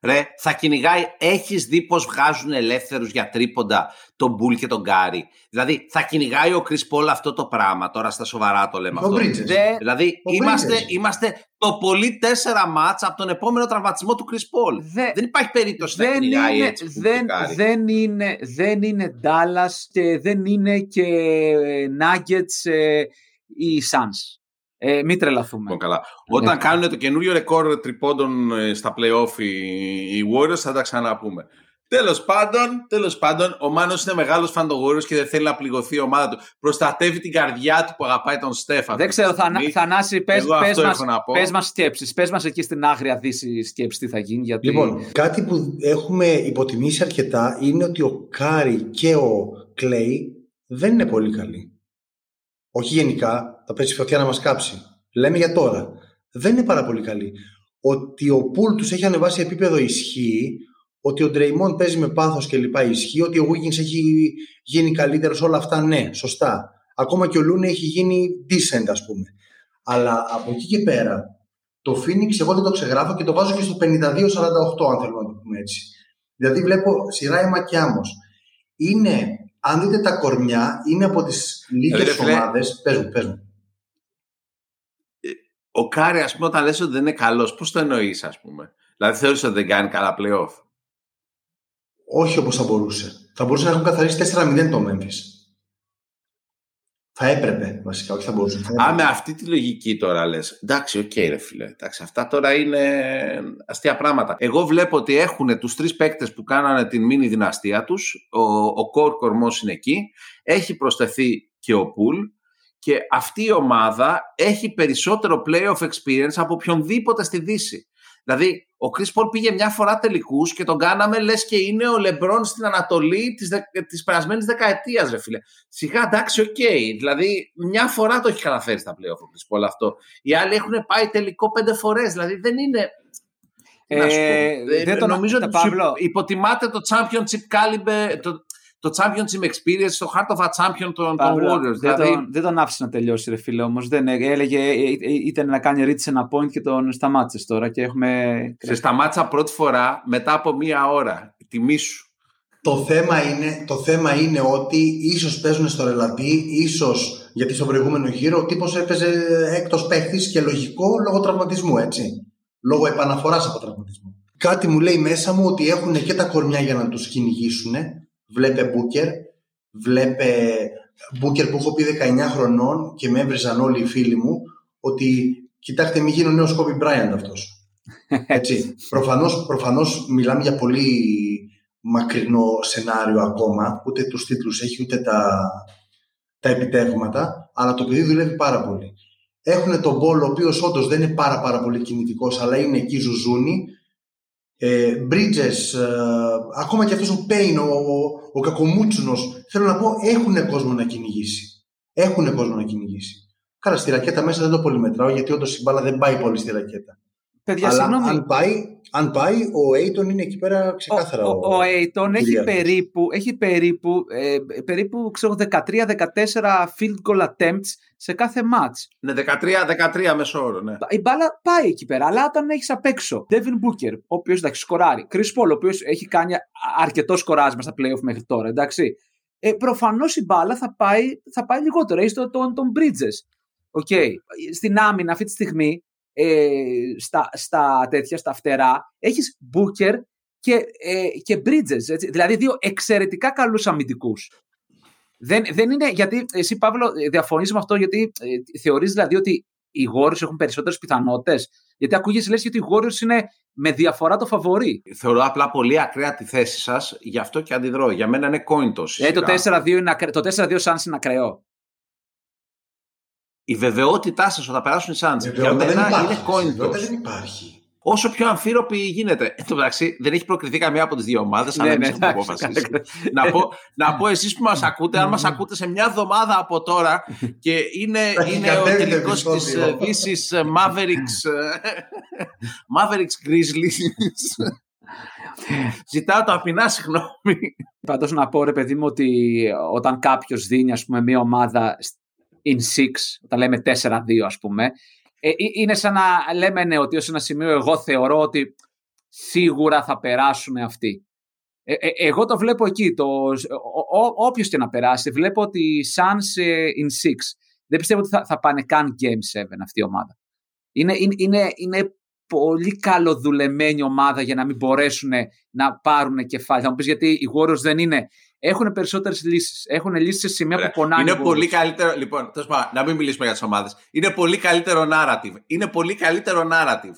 Ρε, θα κυνηγάει. Έχεις δει πώς βγάζουν ελεύθερους για τρίποντα τον Πουλ και τον Κάρι; Δηλαδή, θα κυνηγάει ο Κρις Πολ αυτό το πράγμα. Τώρα στα σοβαρά το λέμε Ο αυτό. Bridges. Δεν, Δηλαδή, Ο είμαστε, Bridges. είμαστε το πολύ τέσσερα μάτς από τον επόμενο τραυματισμό του Κρις Πολ. δε- Δεν υπάρχει περίπτωση να δεν, κυνηγάει είναι, έτσι. που δεν, κυνηγάει. δεν, είναι, δεν είναι Dallas και δεν είναι και ε, Nuggets ε, ή Suns. Ε, μην τρελαθούμε. Λοιπόν, καλά. Όταν Ναι. κάνουν το καινούριο ρεκόρ τριπόντων ε, στα playoff οι, οι Warriors θα τα ξαναπούμε. Τέλος πάντων, τέλος πάντων, ο Μάνος είναι μεγάλος φαν των Warriors και δεν θέλει να πληγωθεί η ομάδα του. Προστατεύει την καρδιά του που αγαπάει τον Στέφαν. Δεν ξέρω, θα, Θανάση, πες, Εγώ πες, αυτό μας, έχω να πω. πες μας σκέψεις. Πες μας εκεί στην άγρια δύση σκέψη τι θα γίνει. Γιατί... Λοιπόν, κάτι που έχουμε υποτιμήσει αρκετά είναι ότι ο Κάρι και ο Κλέη δεν είναι πολύ καλοί. Όχι γενικά, θα πέσει φωτιά να μας κάψει. Λέμε για τώρα. Δεν είναι πάρα πολύ καλοί. Ότι ο Πουλ τους έχει ανεβάσει επίπεδο ισχύει, ότι ο Ντρεϊμόν παίζει με πάθος και λοιπά ισχύει, ότι ο Wiggins έχει γίνει καλύτερος, όλα αυτά ναι, σωστά. Ακόμα και ο Λούνε έχει γίνει decent ας πούμε. Αλλά από εκεί και πέρα, το Phoenix εγώ δεν το ξεγράφω και το βάζω και στο 52-48 αν θέλουμε να το πούμε έτσι. Δηλαδή βλέπω σειρά ημιμακιάμος. Είναι, αν δείτε τα κορμιά, είναι από τις λίγες Δηλαδή, ρε φίλε, ομάδες. Πες μου, πες μου. Ο Κάρι, ας πούμε, όταν λες ότι δεν είναι καλός, πώς το εννοείς, ας πούμε; Δηλαδή, θεωρείς ότι δεν κάνει καλά playoff; Όχι όπως θα μπορούσε. Θα μπορούσε να έχουν καθαρίσει 4-0 το Memphis. Θα έπρεπε βασικά, όχι θα μπορούσε. Α, με αυτή τη λογική τώρα λες. Εντάξει, οκ, okay, ρε φίλε. Εντάξει, αυτά τώρα είναι αστεία πράγματα. Εγώ βλέπω ότι έχουν τους τρεις παίκτες που κάνανε την μήνυ δυναστεία τους. Ο, ο κορ κορμός είναι εκεί. Έχει προστεθεί και ο Πουλ. Και αυτή η ομάδα έχει περισσότερο playoff experience από οποιονδήποτε στη Δύση. Δηλαδή, ο Chris Paul πήγε μια φορά τελικούς και τον κάναμε λες και είναι ο Λεμπρόν στην Ανατολή της της περασμένης δεκαετίας, ρε φίλε. Σιγά εντάξει, οκ. Okay. Δηλαδή, μια φορά το έχει καταφέρει στα playoff ο Chris Paul αυτό. Οι άλλοι έχουν πάει τελικό πέντε φορές. Δηλαδή, δεν είναι. Ε, δεν το νομίζω ότι υποτιμάτε το championship caliber, το, το championship experience, το heart of a champion των, Warriors. Δεν, δηλαδή... τον, δεν τον άφησε να τελειώσει, ρε φίλε όμως. Δεν έλεγε, ε, ε, ήταν να κάνει reach ένα point και τον σταμάτησες τώρα. Και έχουμε... Σε σταμάτησα πρώτη φορά μετά από μία ώρα. Τιμή σου. Το θέμα είναι, το θέμα είναι ότι ίσως παίζουν στο ρελαντί, ίσως γιατί στο προηγούμενο γύρο ο τύπος έπαιζε έκτος παίχτης και λογικό λόγω τραυματισμού, έτσι. Λόγω επαναφοράς από τραυματισμό. Κάτι μου λέει μέσα μου ότι έχουν και τα κορμιά για να τους κυνηγήσουν Βλέπε Μπούκερ, βλέπε Μπούκερ που έχω πει 19 χρονών και με έβριζαν όλοι οι φίλοι μου ότι κοιτάξτε μην γίνει ο νέος Κόμπι Μπράιαντ αυτός. Έτσι. προφανώς, προφανώς μιλάμε για πολύ μακρινό σενάριο ακόμα, ούτε τους τίτλους έχει ούτε τα, τα επιτεύγματα, αλλά το παιδί δουλεύει πάρα πολύ. Έχουν τον Μπόλ, ο οποίος όντως δεν είναι πάρα, πάρα πολύ κινητικός, αλλά είναι εκεί ζουζούνι ε, Bridges, ε, ακόμα και αυτός ο Πέιν, ο, ο, ο θέλω να πω, έχουν κόσμο να κυνηγήσει. Έχουν κόσμο να κυνηγήσει. Καλά, στη ρακέτα μέσα δεν το πολύ μετράω, γιατί όντως η μπάλα δεν πάει πολύ στη ρακέτα. Παιδιά, Αλλά αν πάει, αν πάει, ο Aiton είναι εκεί πέρα ξεκάθαρα. Ο, ο, ο Aiton έχει περίπου, έχει περίπου, ε, περίπου 13-14 field goal attempts σε κάθε match. Ναι, 13-13 μέσω όρο, ναι. Η μπάλα πάει εκεί πέρα, αλλά όταν έχεις απ' έξω Devin Booker, ο οποίος εντάξει σκοράρει, Chris Paul, ο οποίος έχει κάνει αρκετό σκοράσμα στα playoff μέχρι τώρα, εντάξει. Ε, Προφανώς η μπάλα θα πάει, θα πάει λιγότερο. Έχεις τον, τον, τον Bridges. Okay. Στην άμυνα αυτή τη στιγμή ε, στα, στα τέτοια, στα φτερά, έχεις Booker και, ε, και Bridges, έτσι, δηλαδή δύο εξαιρετικά καλούς αμυντικούς. Δεν, δεν είναι, γιατί εσύ Παύλο διαφωνείς με αυτό γιατί ε, θεωρείς δηλαδή ότι οι Warriors έχουν περισσότερες πιθανότητες; Γιατί ακούγεσαι λες ότι οι Warriors είναι με διαφορά το φαβορή. Θεωρώ απλά πολύ ακραία τη θέση σας, γι' αυτό και αντιδρώ. Για μένα είναι coin Ε, το 4-2 είναι, το 4-2 σαν είναι ακραίο η βεβαιότητά σας όταν περάσουν οι Suns για μένα είναι coin Δεν υπάρχει. Όσο πιο αμφίροπη γίνεται. Εν τω μεταξύ, δεν έχει προκριθεί καμία από τις δύο ομάδες, αλλά δεν ναι, έχουμε αποφασίσει. να, πω, να πω εσείς που μας ακούτε, αν μας ακούτε σε μια εβδομάδα από τώρα και είναι, είναι ο τελικός της ε, Δύσης ε, Mavericks, ε, Mavericks Grizzlies. Ζητάω το απεινά συγγνώμη. Πάντως να πω ρε παιδί μου ότι όταν κάποιος δίνει ας πούμε, μια ομάδα in six, όταν λέμε 4-2 ας πούμε, ε, είναι σαν να λέμε ναι, ότι ως ένα σημείο εγώ θεωρώ ότι σίγουρα θα περάσουν αυτοί. Ε, ε, εγώ το βλέπω εκεί, το, όποιος και να περάσει, βλέπω ότι οι Suns in six. Δεν πιστεύω ότι θα, θα πάνε καν Game 7 αυτή η ομάδα. Είναι, είναι, είναι, είναι πολύ καλοδουλεμένη ομάδα για να μην μπορέσουν να πάρουν κεφάλι. Θα μου πεις γιατί οι Warriors δεν είναι έχουν περισσότερες λύσεις. Έχουν λύσεις σε σημεία που πονάνε. Είναι πολύ καλύτερο. Λοιπόν, τόσο να μην μιλήσουμε για τις ομάδες. Είναι πολύ καλύτερο narrative. Είναι πολύ καλύτερο narrative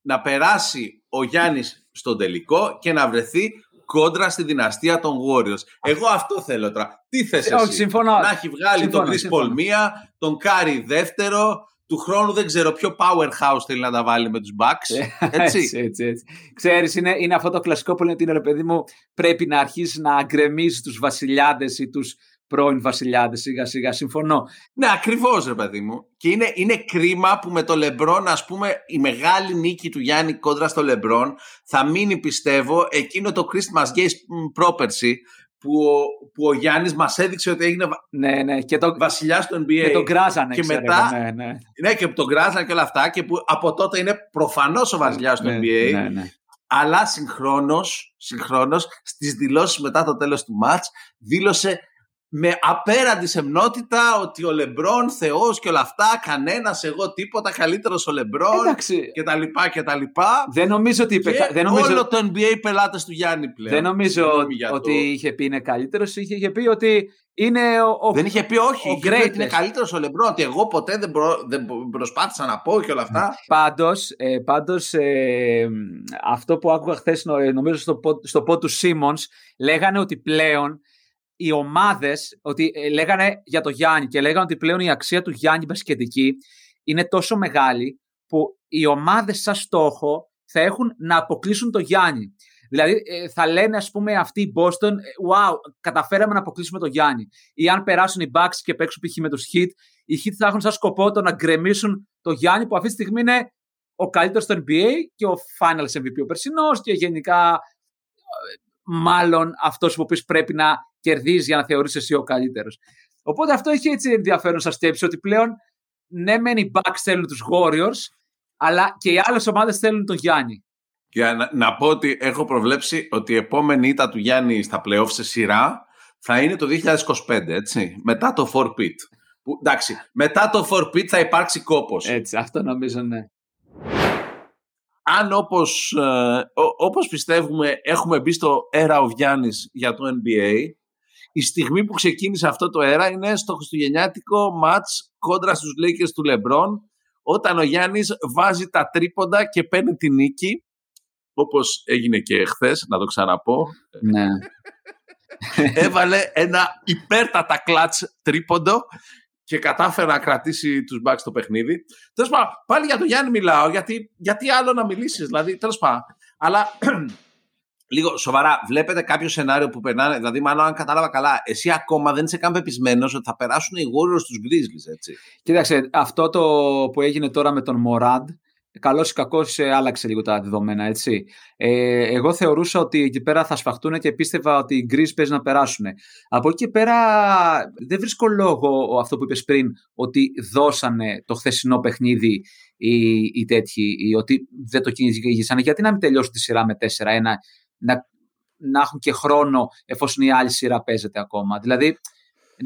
να περάσει ο Γιάννης στον τελικό και να βρεθεί κόντρα στη δυναστεία των Warriors. Εγώ αυτό θέλω τώρα. Τι θες εσύ; συμφωνώ. Να έχει βγάλει συμφωνώ, τον Chris Paul μία, τον Κάρι δεύτερο, του χρόνου δεν ξέρω ποιο powerhouse θέλει να τα βάλει με τους Bucks. Ε, έτσι. έτσι, έτσι, έτσι. Ξέρεις, είναι, είναι αυτό το κλασικό που λένε ότι είναι, ρε παιδί μου, πρέπει να αρχίσεις να αγκρεμίζει τους βασιλιάδες ή τους πρώην βασιλιάδες σιγά σιγά, συμφωνώ. Ναι, ακριβώς ρε παιδί μου. Και είναι, είναι κρίμα που με το Λεμπρόν, ας πούμε, η μεγάλη νίκη του Γιάννη κόντρα στο Λεμπρόν θα μείνει, πιστεύω, εκείνο το Christmas Games πρόπερση που ο, που ο Γιάννης μας έδειξε ότι έγινε ναι, ναι. Και το, βασιλιάς του NBA. Και τον κράζανε, και ξέρω, μετά, ναι, ναι. ναι, και τον κράζανε και όλα αυτά και που από τότε είναι προφανώς ο βασιλιάς του ναι, NBA. Ναι, ναι. Αλλά συγχρόνως, συγχρόνως στις δηλώσεις μετά το τέλος του μάτς δήλωσε με απέραντη σεμνότητα ότι ο Λεμπρόν Θεός και όλα αυτά, κανένας εγώ τίποτα, καλύτερος ο Λεμπρόν Εντάξει. και τα λοιπά και τα λοιπά. Δεν νομίζω ότι. Και υπεκα- Δεν νομίζω, όλο το NBA πελάτες του Γιάννη πλέον. δεν νομίζω Συγγνώμη για το- ότι είχε πει είναι καλύτερος. Είχε, είχε πει ότι είναι ο. ο- Δεν είχε πει όχι, ο είχε πει ότι είναι greatest. καλύτερος ο Λεμπρόν, ότι εγώ ποτέ δεν, προ- δεν προσπάθησα να πω και όλα αυτά. Πάντως, ε, πάντως ε, αυτό που άκουγα χθες νομίζω στο, pod- στο pod του Σίμονς λέγανε ότι πλέον οι ομάδες, ότι ε, λέγανε για το Γιάννη και λέγανε ότι πλέον η αξία του Γιάννη μπασκετική είναι τόσο μεγάλη που οι ομάδες σαν στόχο θα έχουν να αποκλείσουν το Γιάννη. Δηλαδή ε, θα λένε ας πούμε αυτοί οι Boston, ε, wow, καταφέραμε να αποκλείσουμε το Γιάννη. Ή αν περάσουν οι Bucks και παίξουν π.χ. με τους Heat, οι Heat θα έχουν σαν σκοπό το να γκρεμίσουν το Γιάννη που αυτή τη στιγμή είναι ο καλύτερος στο NBA και ο Finals MVP ο περσινός και γενικά ε, μάλλον αυτός που οποίος πρέπει να κερδίζει για να θεωρείς εσύ ο καλύτερος. Οπότε αυτό έχει έτσι ενδιαφέρον σαν σκέψη ότι πλέον ναι μεν οι Bucks θέλουν τους Warriors αλλά και οι άλλες ομάδες θέλουν τον Γιάννη. Για να, να πω ότι έχω προβλέψει ότι η επόμενη ήττα του Γιάννη στα playoff σε σειρά θα είναι το 2025, έτσι. Μετά το 4-pit. Που, εντάξει, μετά το 4-pit θα υπάρξει κόπος. Έτσι, αυτό νομίζω ναι. Αν όπως, ε, ο- όπως πιστεύουμε έχουμε μπει στο era of Γιάννης για το NBA, η στιγμή που ξεκίνησε αυτό το era είναι στο χριστουγεννιάτικο μάτς κόντρα στους Lakers του LeBron, όταν ο Γιάννης βάζει τα τρίποντα και παίρνει τη νίκη, όπως έγινε και χθες, να το ξαναπώ, ναι. έβαλε ένα υπέρτατα κλατς τρίποντο και κατάφερε να κρατήσει τους Bucks στο παιχνίδι. Τέλος πάντων, πάλι για τον Γιάννη μιλάω, γιατί, γιατί άλλο να μιλήσεις, δηλαδή, τέλος πάντων. Αλλά, λίγο σοβαρά, βλέπετε κάποιο σενάριο που περνάνε, δηλαδή, μάλλον αν κατάλαβα καλά, εσύ ακόμα δεν είσαι καν πεπισμένος ότι θα περάσουν οι Warriors στους Grizzlies, έτσι. Κοίταξε, αυτό το που έγινε τώρα με τον Μοράντ, καλός ή κακός άλλαξε λίγο τα δεδομένα, έτσι. Ε, εγώ θεωρούσα ότι εκεί πέρα θα σφαχτούν και πίστευα ότι οι Γκρι παίζει να περάσουν. Από εκεί και πέρα δεν βρίσκω λόγο αυτό που είπες πριν, ότι δώσανε το χθεσινό παιχνίδι οι, οι τέτοιοι, οι, ότι δεν το κυνηγήσανε. Γιατί να μην τελειώσουν τη σειρά με 4-1, να, να έχουν και χρόνο εφόσον η άλλη σειρά παίζεται ακόμα. Δηλαδή,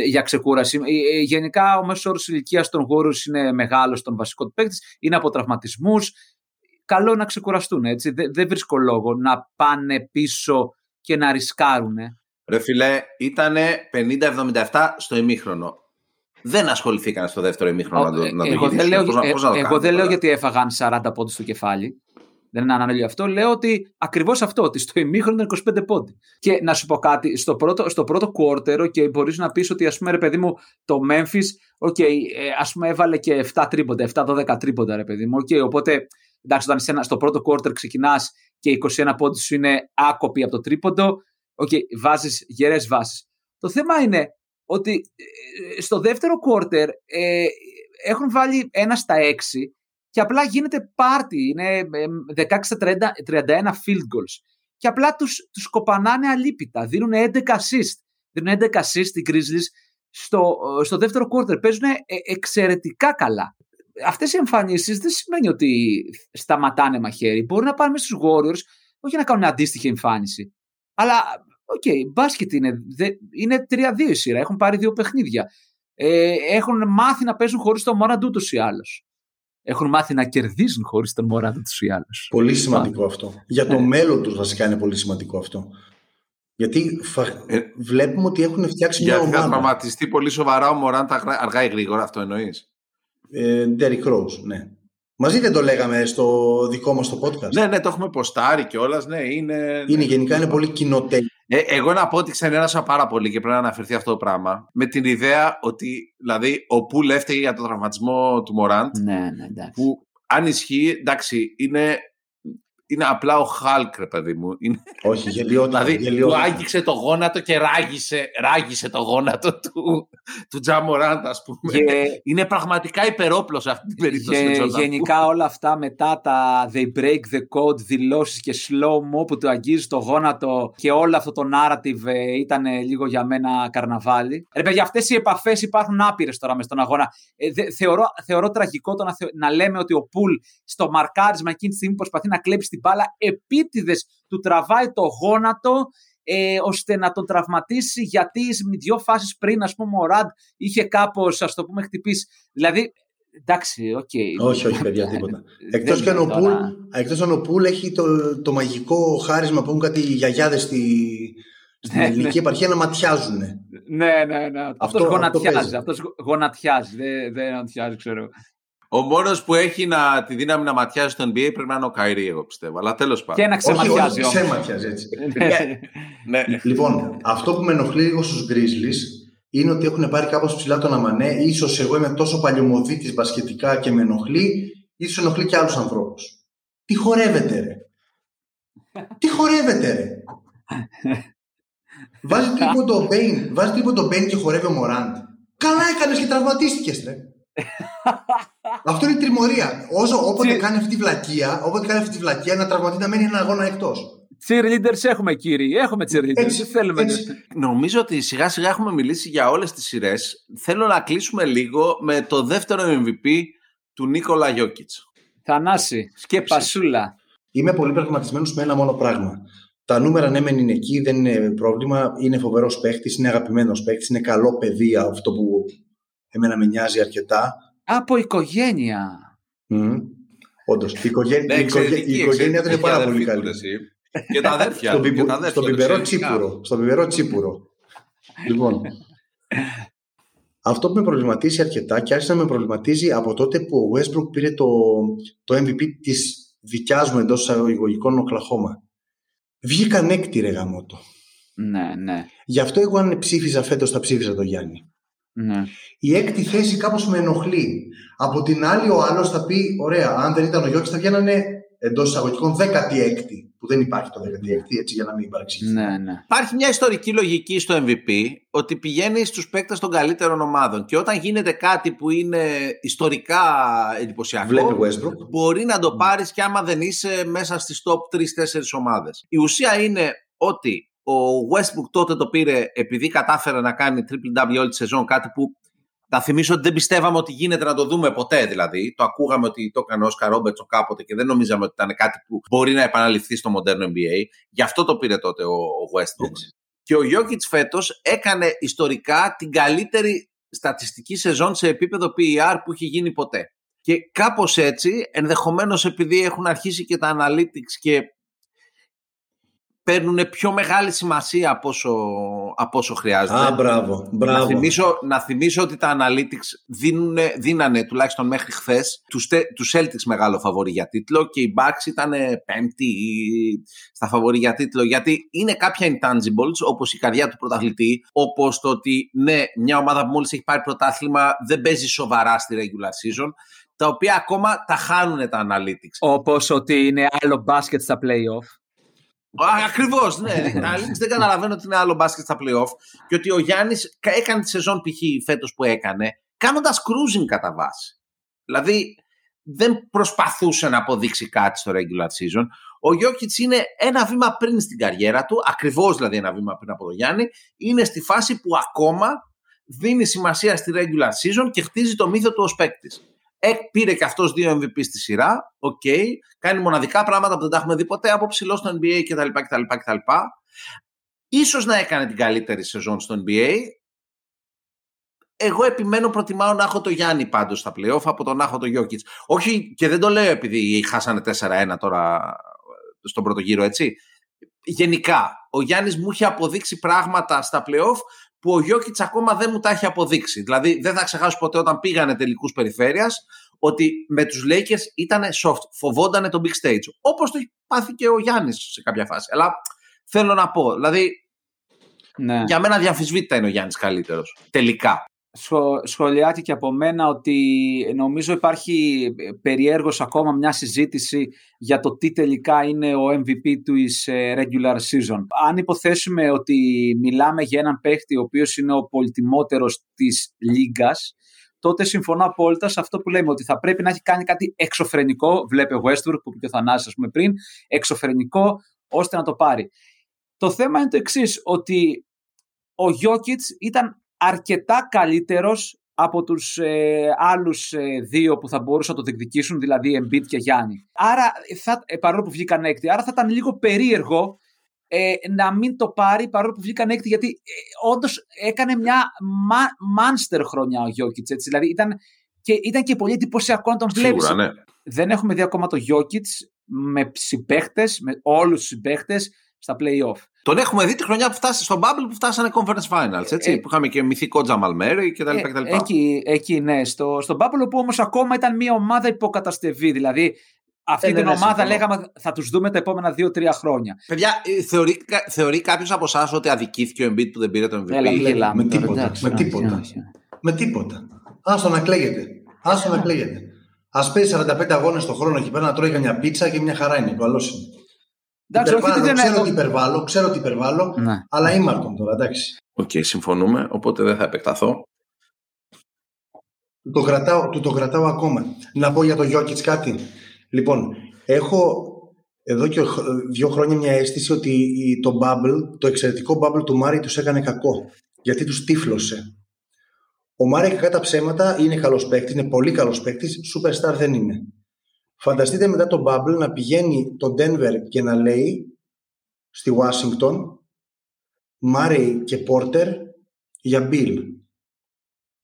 για ξεκούραση. Ε, ε, Γενικά, ο μέσος όρος ηλικίας των γόρου είναι μεγάλος στον βασικό του παίκτη, είναι από τραυματισμούς. Καλό να ξεκουραστούν. Έτσι. Δεν, δεν βρίσκω λόγο να πάνε πίσω και να ρισκάρουν. Ρε φιλέ, ήταν 50-77 στο ημίχρονο. Δεν ασχοληθήκαν στο δεύτερο ημίχρονο να το, να το εγώ δεν γυρίσουν. λέω, Πώς να- ε, πώς να το εγώ κάνουν δεν λέω τώρα; γιατί έφαγαν 40 πόντους στο κεφάλι. Δεν είναι ανάλογο αυτό. Λέω ότι ακριβώς αυτό, ότι στο ημίχρονο ήταν 25 πόντι. Και να σου πω κάτι, στο πρώτο, στο πρώτο quarter, και μπορείς να πεις ότι, ας πούμε, ρε παιδί μου, το Memphis, okay, ε, ας πούμε, έβαλε και 7 τρίποντα, 7-12 τρίποντα, ρε παιδί μου. Okay, οπότε, εντάξει, όταν είσαι ένα- στο πρώτο quarter ξεκινάς και 21 πόντι σου είναι άκοποι από το τρίποντο, okay, βάζεις γερές βάσεις. Το θέμα είναι ότι ε, στο δεύτερο quarter ε, έχουν βάλει ένα στα 6 και απλά γίνεται πάρτι. Είναι ε, 16-31 field goals. Και απλά τους, τους κοπανάνε αλίπητα. Δίνουν 11 assist. Δίνουν 11 assist οι Grizzlies στο, στο δεύτερο quarter. Παίζουν ε, εξαιρετικά καλά. Αυτές οι εμφανίσεις δεν σημαίνει ότι σταματάνε μαχαίρι. Μπορεί να πάνε μέσα στους Warriors, όχι να κάνουν αντίστοιχη εμφάνιση. Αλλά, οκ, okay, μπάσκετ είναι. Δε, είναι 3-2 η σειρά. Έχουν πάρει δύο παιχνίδια. Ε, έχουν μάθει να παίζουν χωρίς το Μόραντ ούτως ή άλλως. Έχουν μάθει να κερδίζουν χωρίς τον Μόραντ ούτως ή άλλως. Πολύ σημαντικό αυτό. Για το Ναι. μέλλον τους βασικά είναι πολύ σημαντικό αυτό. Γιατί φα... Ε, βλέπουμε ότι έχουν φτιάξει μια Γιατί θα ομάδα. τραυματιστεί πολύ σοβαρά ο Μωράντα αργά- αργά ή γρήγορα, αυτό εννοείς; Ε, Derrick Rose, ναι. Μαζί δεν το λέγαμε στο δικό μας το podcast. Ναι, ναι, το έχουμε ποστάρει κιόλας. Ναι, είναι. Είναι ναι. γενικά είναι πολύ κοινοτέλειο. Ε, εγώ να πω ότι ξενέρασα πάρα πολύ και πρέπει να αναφερθεί αυτό το πράγμα. Με την ιδέα ότι δηλαδή ο Πουλ έφταιγε για τον τραυματισμό του Μωράντ. Ναι, ναι, εντάξει. Που αν ισχύει, εντάξει, είναι, είναι απλά ο Χάλκ, ρε παιδί μου. Είναι, Όχι, γελιότητα. δηλαδή, του γελιότητα. άγγιξε το γόνατο και ράγισε, ράγισε το γόνατο του, του Τζα Μωράντ, ας πούμε. Και- Είναι πραγματικά υπερόπλος σε αυτή την περίπτωση. Γε- ο Jordan Poole. γενικά όλα αυτά μετά τα they break the code δηλώσεις και slow-mo που του αγγίζει το γόνατο και όλο αυτό το narrative ε, ήταν ε, λίγο για μένα καρναβάλι. Ρε παιδιά αυτές οι επαφές υπάρχουν άπειρες τώρα μες στον αγώνα. Ε, δε- θεωρώ, θεωρώ τραγικό το να, θε- να λέμε ότι ο Πουλ στο μαρκάρισμα εκείνη τη στιγμή προσπαθεί να κλέψει την μπάλα επίτηδες του τραβάει το γόνατο ε, ώστε να τον τραυματίσει γιατί με δύο φάσεις πριν ας πούμε ο Μοράντ είχε κάπως ας το πούμε χτυπήσει. Δηλαδή Εντάξει, οκ. Okay. Όχι, όχι, παιδιά, τίποτα. Εκτός και αν ο Πούλ, εκτός αν ο Πούλ έχει το, το μαγικό χάρισμα που έχουν κάτι γιαγιάδες στη, στην ναι, ελληνική ναι. επαρχία να ματιάζουν. Ναι, ναι, ναι. Αυτός γονατιάζει. Αυτός γονατιάζει. Δεν, δεν ματιάζει, ξέρω. Ο μόνος που έχει να, τη δύναμη να ματιάζει στο NBA πρέπει να είναι ο Kyrie, εγώ πιστεύω. Αλλά τέλος πάντων. Και να ξεματιάζει. Όχι, όχι, ξεματιάζει έτσι. ναι. Λοιπόν, αυτό που με ενοχλεί λίγο στους Grizzlies είναι ότι έχουν πάρει κάπως ψηλά τον αμανέ. Ίσως εγώ είμαι τόσο παλιομοδίτης μπασκετικά και με ενοχλεί, ίσως ενοχλεί και άλλους ανθρώπους. Τι χορεύετε ρε. Τι χορεύετε ρε. Βάζει τρίποντο ο Μπέιν, βάζει τρίποντο ο Μπέιν και χορεύει ο Μωράντ. Καλά έκανες και τραυματίστηκες, ρε. Αυτό είναι τριμωρία. Όσο όποτε κάνει αυτή τη βλακεία, όποτε κάνει αυτή τη βλακεία, να τραυματεί να μένει ένα αγώνα εκτός. Cheerleaders έχουμε κύριοι, έχουμε cheerleaders. θέλουμε. Νομίζω ότι σιγά σιγά έχουμε μιλήσει για όλες τις σειρές. Θέλω να κλείσουμε λίγο με το δεύτερο MVP του Νίκολα Γιώκητς. Θανάση, σκεπασούλα. Είμαι πολύ πραγματισμένος με ένα μόνο πράγμα. Τα νούμερα ναι, μεν είναι εκεί, δεν είναι πρόβλημα. Είναι φοβερός παίχτη, είναι αγαπημένος παίχτη, είναι καλό παιδί αυτό που εμένα με νοιάζει αρκετά. Από οικογένεια. Mm. Όντως. Η οικογένεια, ναι, η οικογένεια δεν είναι πάρα πολύ καλή. Και τα αδέρφια. Στον, πιπου, στο πιπερό τσίπουρο. Στο πιπερό τσίπουρο. λοιπόν, αυτό που με προβληματίζει αρκετά και άρχισε να με προβληματίζει από τότε που ο Westbrook πήρε το, το MVP της δικιάς μου εντός εισαγωγικών Οκλαχώμα. Βγήκαν έκτη ρε γαμότο. Ναι, ναι. Γι' αυτό εγώ αν ψήφιζα φέτος θα ψήφιζα τον Γιάννη. Ναι. Η έκτη θέση κάπως με ενοχλεί. Από την άλλη ο άλλος θα πει, ωραία, αν δεν ήταν ο Γιώκης θα βγαίνανε εντός εισαγωγικών 16η που δεν υπάρχει το 16η, έτσι για να μην παρεξηγηθεί. Ναι, ναι. Υπάρχει μια ιστορική λογική στο MVP ότι πηγαίνει στους παίκτες των καλύτερων ομάδων. Και όταν γίνεται κάτι που είναι ιστορικά εντυπωσιακό, μπορεί να το πάρεις και άμα δεν είσαι μέσα στις top 3-4 ομάδες. Η ουσία είναι ότι ο Westbrook τότε το πήρε επειδή κατάφερε να κάνει triple W όλη τη σεζόν, κάτι που να θυμίσω ότι δεν πιστεύαμε ότι γίνεται να το δούμε ποτέ δηλαδή. Το ακούγαμε ότι το έκανε ο Όσκαρ Ρόμπερτσον κάποτε και δεν νομίζαμε ότι ήταν κάτι που μπορεί να επαναληφθεί στο μοντέρνο NBA. Γι' αυτό το πήρε τότε ο, ο Westbrook. Και ο Γιώκητ φέτος έκανε ιστορικά την καλύτερη στατιστική σεζόν σε επίπεδο PER που έχει γίνει ποτέ. Και κάπως έτσι, ενδεχομένως επειδή έχουν αρχίσει και τα analytics και παίρνουν πιο μεγάλη σημασία από όσο, από όσο χρειάζεται. Α, μπράβο, μπράβο. Να, θυμίσω, να θυμίσω ότι τα analytics δίνουνε, δίνανε τουλάχιστον μέχρι χθες τους, τους Celtics μεγάλο φαβορή για τίτλο και οι Bucks ήταν πέμπτη στα φαβορή για τίτλο γιατί είναι κάποια intangibles όπως η καρδιά του πρωταθλητή όπως το ότι ναι μια ομάδα που μόλις έχει πάρει πρωτάθλημα δεν παίζει σοβαρά στη regular season τα οποία ακόμα τα χάνουν τα analytics. Όπως ότι είναι άλλο μπάσκετ στα playoff. Ακριβώς, ναι. Τα δεν καταλαβαίνω ότι είναι άλλο μπάσκετ στα playoff και ότι ο Γιάννης έκανε τη σεζόν π.χ. φέτος που έκανε κάνοντας cruising κατά βάση. Δηλαδή δεν προσπαθούσε να αποδείξει κάτι στο regular season. Ο Γιώκητς είναι ένα βήμα πριν στην καριέρα του, ακριβώς δηλαδή ένα βήμα πριν από τον Γιάννη. Είναι στη φάση που ακόμα δίνει σημασία στη regular season και χτίζει το μύθο του ως παίκτης. Ε, πήρε και αυτός δύο MVP στη σειρά. Οκ. Okay. Κάνει μοναδικά πράγματα που δεν τα έχουμε δει ποτέ από ψηλό στο NBA κτλ. κτλ, κτλ. Ίσως να έκανε την καλύτερη σεζόν στο NBA. Εγώ επιμένω προτιμάω να έχω το Γιάννη πάντως στα playoff από το να έχω το Γιόκιτς. Όχι, και δεν το λέω επειδή χάσανε 4-1 τώρα στον πρώτο γύρο, έτσι. Γενικά, ο Γιάννης μου είχε αποδείξει πράγματα στα playoff που ο Γιώκητς ακόμα δεν μου τα έχει αποδείξει. Δηλαδή, δεν θα ξεχάσω ποτέ όταν πήγανε τελικούς περιφέρειας ότι με τους Lakers ήταν soft. Φοβόντανε το big stage. Όπως το έχει πάθει και ο Γιάννης σε κάποια φάση. Αλλά θέλω να πω, δηλαδή. Ναι. Για μένα διαφυσβήτητα είναι ο Γιάννης καλύτερος. Τελικά σχολιάκι και από μένα ότι νομίζω υπάρχει περιέργως ακόμα μια συζήτηση για το τι τελικά είναι ο MVP του ε, regular season. Αν υποθέσουμε ότι μιλάμε για έναν παίχτη ο οποίος είναι ο πολυτιμότερος της λίγκας, τότε συμφωνώ απόλυτα σε αυτό που λέμε ότι θα πρέπει να έχει κάνει κάτι εξωφρενικό, βλέπει ο Westbrook που είπε ο Θανάσης ας πούμε πριν, εξωφρενικό ώστε να το πάρει. Το θέμα είναι το εξής ότι ο Γιώκητς ήταν αρκετά καλύτερος από τους ε, άλλους ε, δύο που θα μπορούσαν να το διεκδικήσουν, δηλαδή Embiid και Γιάννη. Άρα, θα, ε, παρόλο που βγήκαν έκτη, άρα θα ήταν λίγο περίεργο ε, να μην το πάρει παρόλο που βγήκαν έκτη, γιατί ε, όντως έκανε μια μάνστερ χρονιά ο Γιώκητς. Δηλαδή ήταν και, ήταν και πολύ εντυπωσιακό να τον βλέπεις. Ναι. Δεν έχουμε δει ακόμα το Γιώκητς με συμπαίχτε, με όλους τους συμπαίχτε στα playoff. Τον έχουμε δει τη χρονιά που φτάσει στον Bubble που φτάσανε Conference Finals. Έτσι, ε, που είχαμε και μυθικό Τζαμαλ Μέρι κτλ. Ε, εκεί, εκεί, ναι. Στο, στον Bubble που όμως ακόμα ήταν μια ομάδα υποκαταστευή. Δηλαδή αυτή ε, την ναι, ναι, ομάδα λέγαμε θα τους δούμε τα επόμενα 2-3 χρόνια. Παιδιά, ε, θεωρεί, θεωρεί κάποιος από εσάς ότι αδικήθηκε ο Embiid που δεν πήρε τον MVP. Έλα, με, τίποτα. με τίποτα. Με τίποτα. Άστο να κλαίγεται. Άστο να κλαίγεται. Ας παίζει 45 αγώνες το χρόνο εκεί πέρα να τρώει μια πίτσα και μια χαρά είναι. Καλό είναι. Εντάξει, όχι, δεν ξέρω ότι υπερβάλλω, ξέρω ότι υπερβάλλω, ναι. αλλά ήμαρτον τώρα, εντάξει. Οκ, okay, συμφωνούμε, οπότε δεν θα επεκταθώ. Το κρατάω, του το κρατάω ακόμα. Να πω για το Γιώκητς κάτι. Λοιπόν, έχω εδώ και δύο χρόνια μια αίσθηση ότι το bubble, το εξαιρετικό bubble του Μάρι τους έκανε κακό. Γιατί τους τύφλωσε. Ο Μάρι κατά τα ψέματα είναι καλός παίκτης, είναι πολύ καλός παίκτης, superstar δεν είναι. Φανταστείτε μετά το bubble να πηγαίνει το Denver και να λέει στη Washington Μάρι και Πόρτερ για Bill.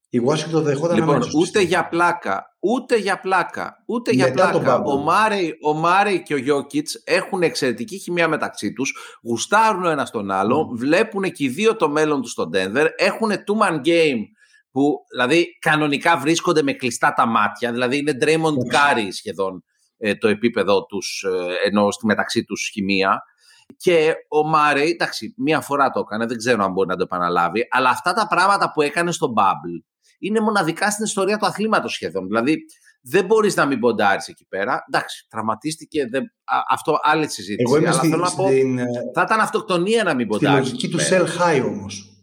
Η Washington δεχόταν λοιπόν, ούτε για πλάκα, ούτε για πλάκα, ούτε για πλάκα. Ο Μάρεϊ, ο Μάρεϊ και ο Γιώκητς έχουν εξαιρετική χημεία μεταξύ τους, γουστάρουν ο ένας τον άλλο, mm. βλέπουν και οι δύο το μέλλον τους στο Denver, έχουν two-man game που δηλαδή κανονικά βρίσκονται με κλειστά τα μάτια, δηλαδή είναι Draymond Curry σχεδόν ε, το επίπεδο τους, ε, ενώ στη μεταξύ τους χημεία. Και ο Μάρεϊ, εντάξει, μία φορά το έκανε, δεν ξέρω αν μπορεί να το επαναλάβει, αλλά αυτά τα πράγματα που έκανε στο Bubble, είναι μοναδικά στην ιστορία του αθλήματος σχεδόν. Δηλαδή, δεν μπορείς να μην ποντάρεις εκεί πέρα. Εντάξει, τραυματίστηκε. Δεν... αυτό άλλη συζήτηση. Εγώ είμαι αλλά θέλω να πω, στην... Ε, θα ήταν αυτοκτονία να μην ποντάρει. Στη λογική του sell high όμως.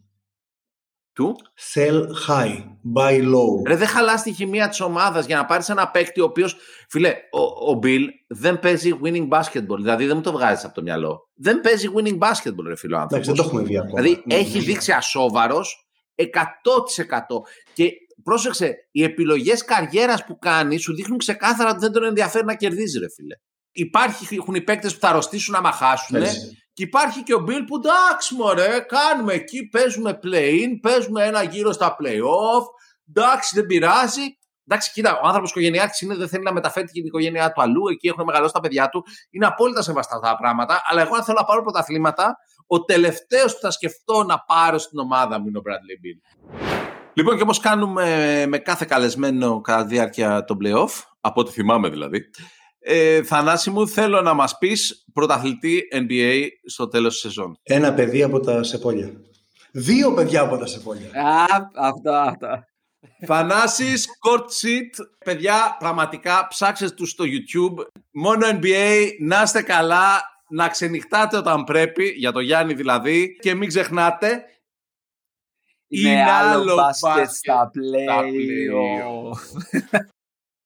Του; Sell high, buy low. Ρε, δεν χαλάς τη χημεία της ομάδας για να πάρεις ένα παίκτη ο οποίος. Φίλε, ο, ο Bill δεν παίζει winning basketball. Δηλαδή δεν μου το βγάζεις από το μυαλό. Δεν παίζει winning basketball, ρε φίλο άνθρωπος. δεν το έχουμε δει ακόμα. Δηλαδή έχει δείξει ασόβαρος 100%. Και πρόσεξε, οι επιλογές καριέρας που κάνεις σου δείχνουν ξεκάθαρα ότι δεν τον ενδιαφέρει να κερδίζει, ρε φίλε. Υπάρχει, έχουν οι παίκτες που θα αρρωστήσουν να μαχάσουν. Και υπάρχει και ο Μπιλ που εντάξει, μωρέ, κάνουμε εκεί, παίζουμε play-in, παίζουμε ένα γύρο στα play-off. Εντάξει, δεν πειράζει. Εντάξει, κοίτα, ο άνθρωπος οικογενειάρχης είναι, δεν θέλει να μεταφέρει την οικογένειά του αλλού. Εκεί έχουν μεγαλώσει τα παιδιά του. Είναι απόλυτα σεβαστά αυτά τα πράγματα. Αλλά εγώ, αν θέλω να πάρω πρωταθλήματα, ο τελευταίος που θα σκεφτώ να πάρω στην ομάδα μου είναι ο Bradley Bill. Λοιπόν, και όπως κάνουμε με κάθε καλεσμένο κατά τη διάρκεια των playoff, από ό,τι θυμάμαι δηλαδή, ε, Θανάση μου, θέλω να μας πεις πρωταθλητή NBA στο τέλος της σεζόν. Ένα παιδί από τα Σεπόλια. Δύο παιδιά από τα Σεπόλια. Α, αυτό, αυτό. Θανάσης, court seat. Παιδιά, πραγματικά ψάξτε τους στο YouTube. Μόνο NBA, να είστε καλά, να ξενυχτάτε όταν πρέπει, για το Γιάννη δηλαδή, και μην ξεχνάτε, είναι, άλλο μπάσκετ στα play.